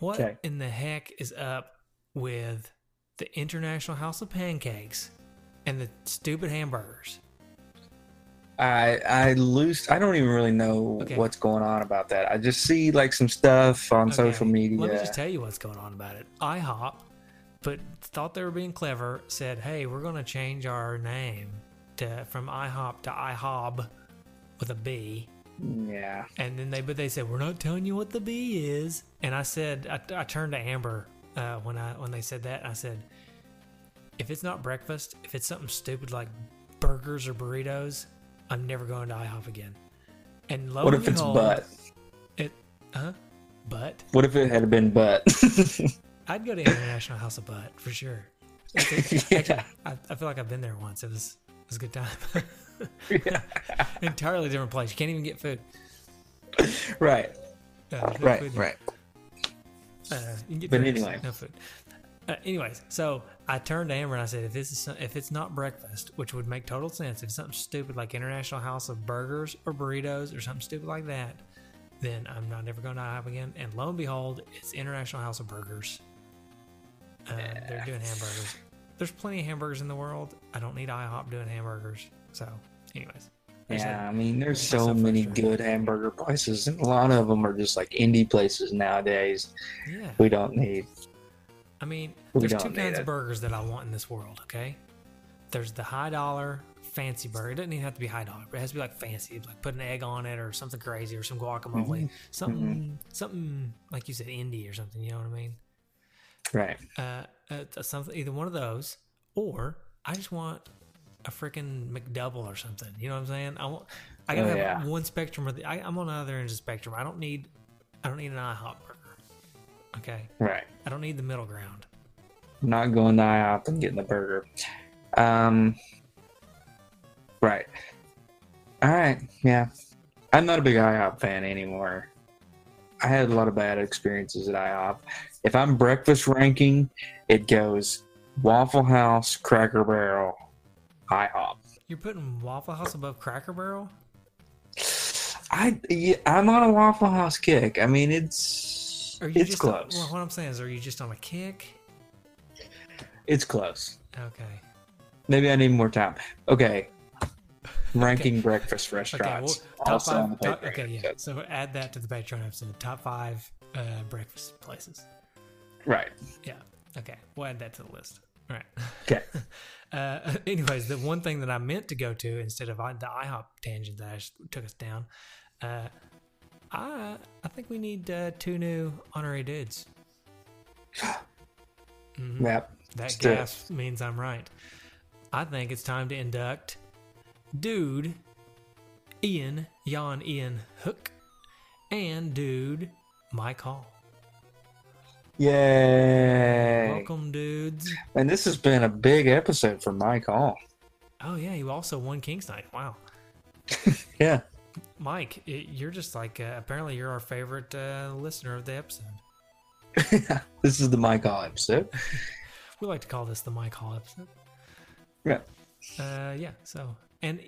What Okay. in the heck is up with the International House of Pancakes and the stupid hamburgers? I I lose. I don't even really know Okay. what's going on about that. I just see like some stuff on Okay, social media. Let me just tell you what's going on about it. IHOP, but thought they were being clever. Said, "Hey, we're going to change our name to from IHOP to IHOB with a B." yeah. And then they, but they said, "We're not telling you what the B is." And I said, I, I turned to Amber uh, when I when they said that. I said, "If it's not breakfast, if it's something stupid like burgers or burritos, I'm never going to IHOP again." And lo What and if it's behold, butt? It, huh? But What if it had been butt? I'd go to International House of Butt for sure. Actually, Yeah. I, I feel like I've been there once. It was it was a good time. Entirely different place. You can't even get food. right. Uh, no Right. food. Right. Uh, you can get But drinks, anyway. no food. Uh, anyways, so I turned to Amber and I said, if this is some- if it's not breakfast, which would make total sense, if something stupid like International House of Burgers or burritos or something stupid like that, then I'm not ever going to IHOP again. And lo and behold, it's International House of Burgers. Uh, They're doing hamburgers. There's plenty of hamburgers in the world. I don't need IHOP doing hamburgers. So, anyways, Yeah, I mean, there's so many good hamburger places, and a lot of them are just like indie places nowadays. yeah. We don't need. I mean, there's two kinds of burgers that I want in this world, okay? There's the high dollar fancy burger. It doesn't even have to be high dollar, but it has to be like fancy, like put an egg on it or something crazy or some guacamole. Mm-hmm. Something something like you said, indie or something, you know what I mean? Right. Uh, uh something either one of those, or I just want a freaking McDouble or something. You know what I'm saying? I want I gotta Oh, have yeah. one spectrum of the I, I'm on the other end of the spectrum. I don't need I don't need an IHOP burger. Okay. Right. I don't need the middle ground. Not going to IHOP and getting the burger. Um. Right. All right. Yeah. I'm not a big IHOP fan anymore. I had a lot of bad experiences at IHOP. If I'm breakfast ranking, it goes Waffle House, Cracker Barrel, IHOP. You're putting Waffle House above Cracker Barrel? I yeah, I'm on a Waffle House kick. I mean, it's Are you it's just close. well, what I'm saying is, are you just on a kick? It's close. Okay. Maybe I need more time. Okay. ranking breakfast Okay, restaurants. well, top also on five. the top- okay, yeah. episode. So add that to the Patreon episode. Top five uh, breakfast places. Right. Yeah. Okay. We'll add that to the list. All right. Okay. Uh, anyways, the one thing that I meant to go to instead of the IHOP tangent that I just took us down, uh, I I think we need uh, two new honorary dudes. Mhm. Yep. That Let's do it. gas means I'm right. I think it's time to induct dude Ian, Jan Ian Hook, and dude Mike Hall. Yay. Welcome, dudes. And this has been a big episode for Mike Hall. Oh, yeah, you also won King's Knight. Wow. Yeah. Mike, you're just like, uh, apparently, you're our favorite uh, listener of the episode. this is the Mike Hall episode. We like to call this the Mike Hall episode. Yeah. Uh, yeah. So, and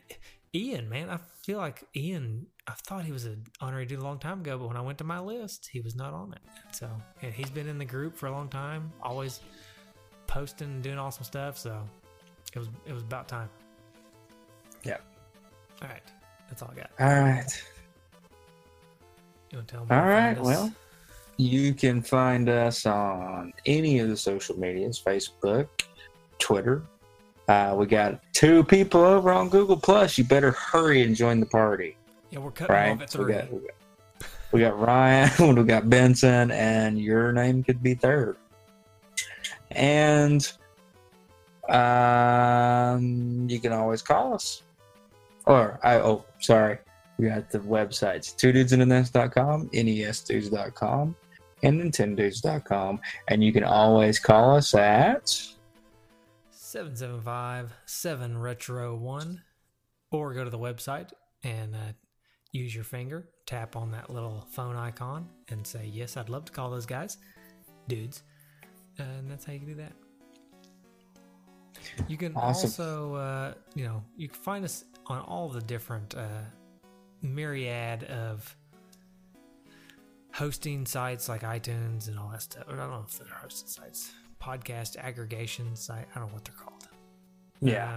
Ian, man, I feel like Ian. I thought he was an honorary dude a long time ago, but when I went to my list, he was not on it. So, and he's been in the group for a long time, always posting and doing awesome stuff. So, it was it was about time. Yeah. All right, that's all I got. All right. You want to tell me? All right. Well, you can find us on any of the social medias Facebook, Twitter. Uh, we got two people over on Google Plus. You better hurry and join the party. yeah, we're cutting Right? off at three. we, got, we, got, we got Ryan, we got Benson, and your name could be third. And um, you can always call us. Or, I oh, sorry. We got the websites two dudesinanest.com, nesdudes.com, and nintendudes.com. And you can always call us at. 775 7 retro 1 or go to the website and uh, use your finger tap on that little phone icon and say yes i'd love to call those guys dudes and that's how you can do that. You can Awesome. also uh, you know you can find us on all the different uh, myriad of hosting sites like itunes and all that stuff. Or i don't know if they're hosting sites podcast aggregation site i don't know what they're called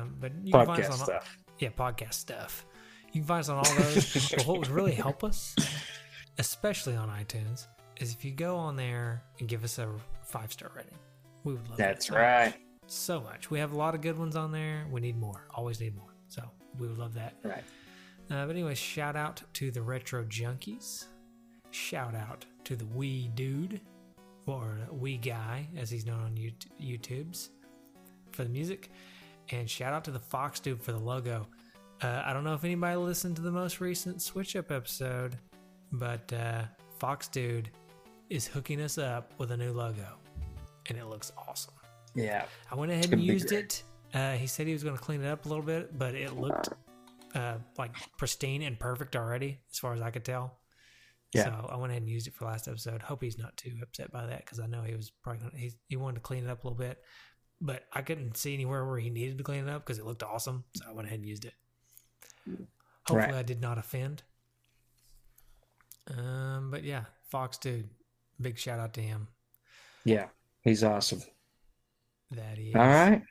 um, but you can find us Podcast on all- stuff. yeah, podcast stuff. You can find us on all those. but what would really help us, especially on iTunes, is if you go on there and give us a five star rating. We would love that That's so right. much. So much. We have a lot of good ones on there. We need more. Always need more. So we would love that. Right. Uh, but anyway, shout out to the Retro Junkies. Shout out to the Wee Dude, or Wee Guy, as he's known on YouTube's, for the music. And shout out to the Fox Dude for the logo. Uh, I don't know if anybody listened to the most recent Switch Up episode, but uh, Fox Dude is hooking us up with a new logo, and it looks awesome. Yeah. I went ahead and used it. Uh, he said he was going to clean it up a little bit, but it looked uh, like pristine and perfect already, as far as I could tell. Yeah. So I went ahead and used it for last episode. Hope he's not too upset by that because I know he was probably gonna, he he wanted to clean it up a little bit, but I couldn't see anywhere where he needed to clean it up because it looked awesome. So I went ahead and used it. Hopefully, Right. I did not offend. Um, but yeah, Fox dude, big shout out to him. Yeah. He's awesome. That he is. All right.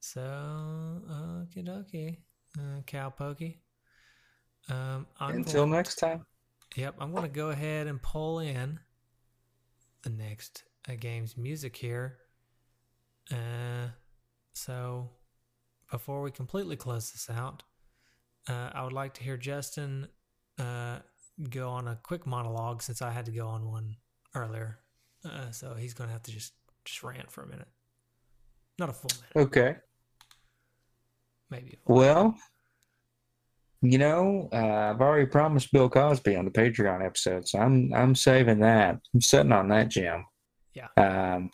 So, okie dokie, uh, cow pokey. Um, Until next time. Yep, I'm going to go ahead and pull in the next uh, game's music here. Uh, so, before we completely close this out, uh, I would like to hear Justin uh, go on a quick monologue since I had to go on one earlier. Uh, so he's going to have to just just rant for a minute, not a full minute, Okay. maybe. A full Well, you know, uh, I've already promised Bill Cosby on the Patreon episode, so I'm I'm saving that. I'm sitting on that gem. Yeah. Um,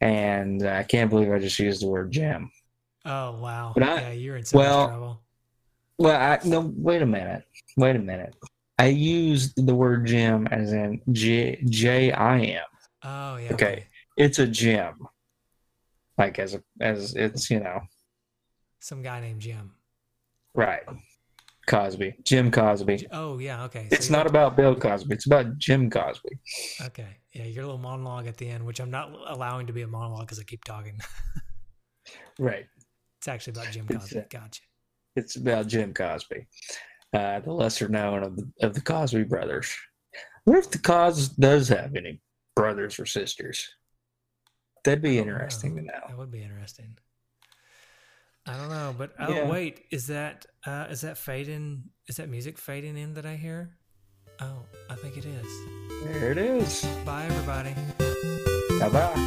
and I can't believe I just used the word gem. Oh wow! But I- yeah, you're in so well, trouble. Well, I no. Wait a minute. Wait a minute. I used the word gem as in J J I M. Oh yeah. Okay. It's a gem. Like as a as it's you know Some guy named Jim. Right. Cosby, Jim Cosby. Oh yeah. Okay. so It's not about Bill Cosby. It's about Jim Cosby. Okay. Yeah, your little monologue at the end, which I'm not allowing to be a monologue because I keep talking. Right. it's actually about Jim Cosby. uh, Gotcha. It's about Jim Cosby, uh, the lesser known of the, of the Cosby brothers. What if the Cos does have any brothers or sisters? That'd be interesting to know. That would be interesting. I don't know, but oh Yeah. wait, is that uh, is that fading? Is that music fading in that I hear? Oh, I think it is. There it is. Bye, everybody. Bye bye.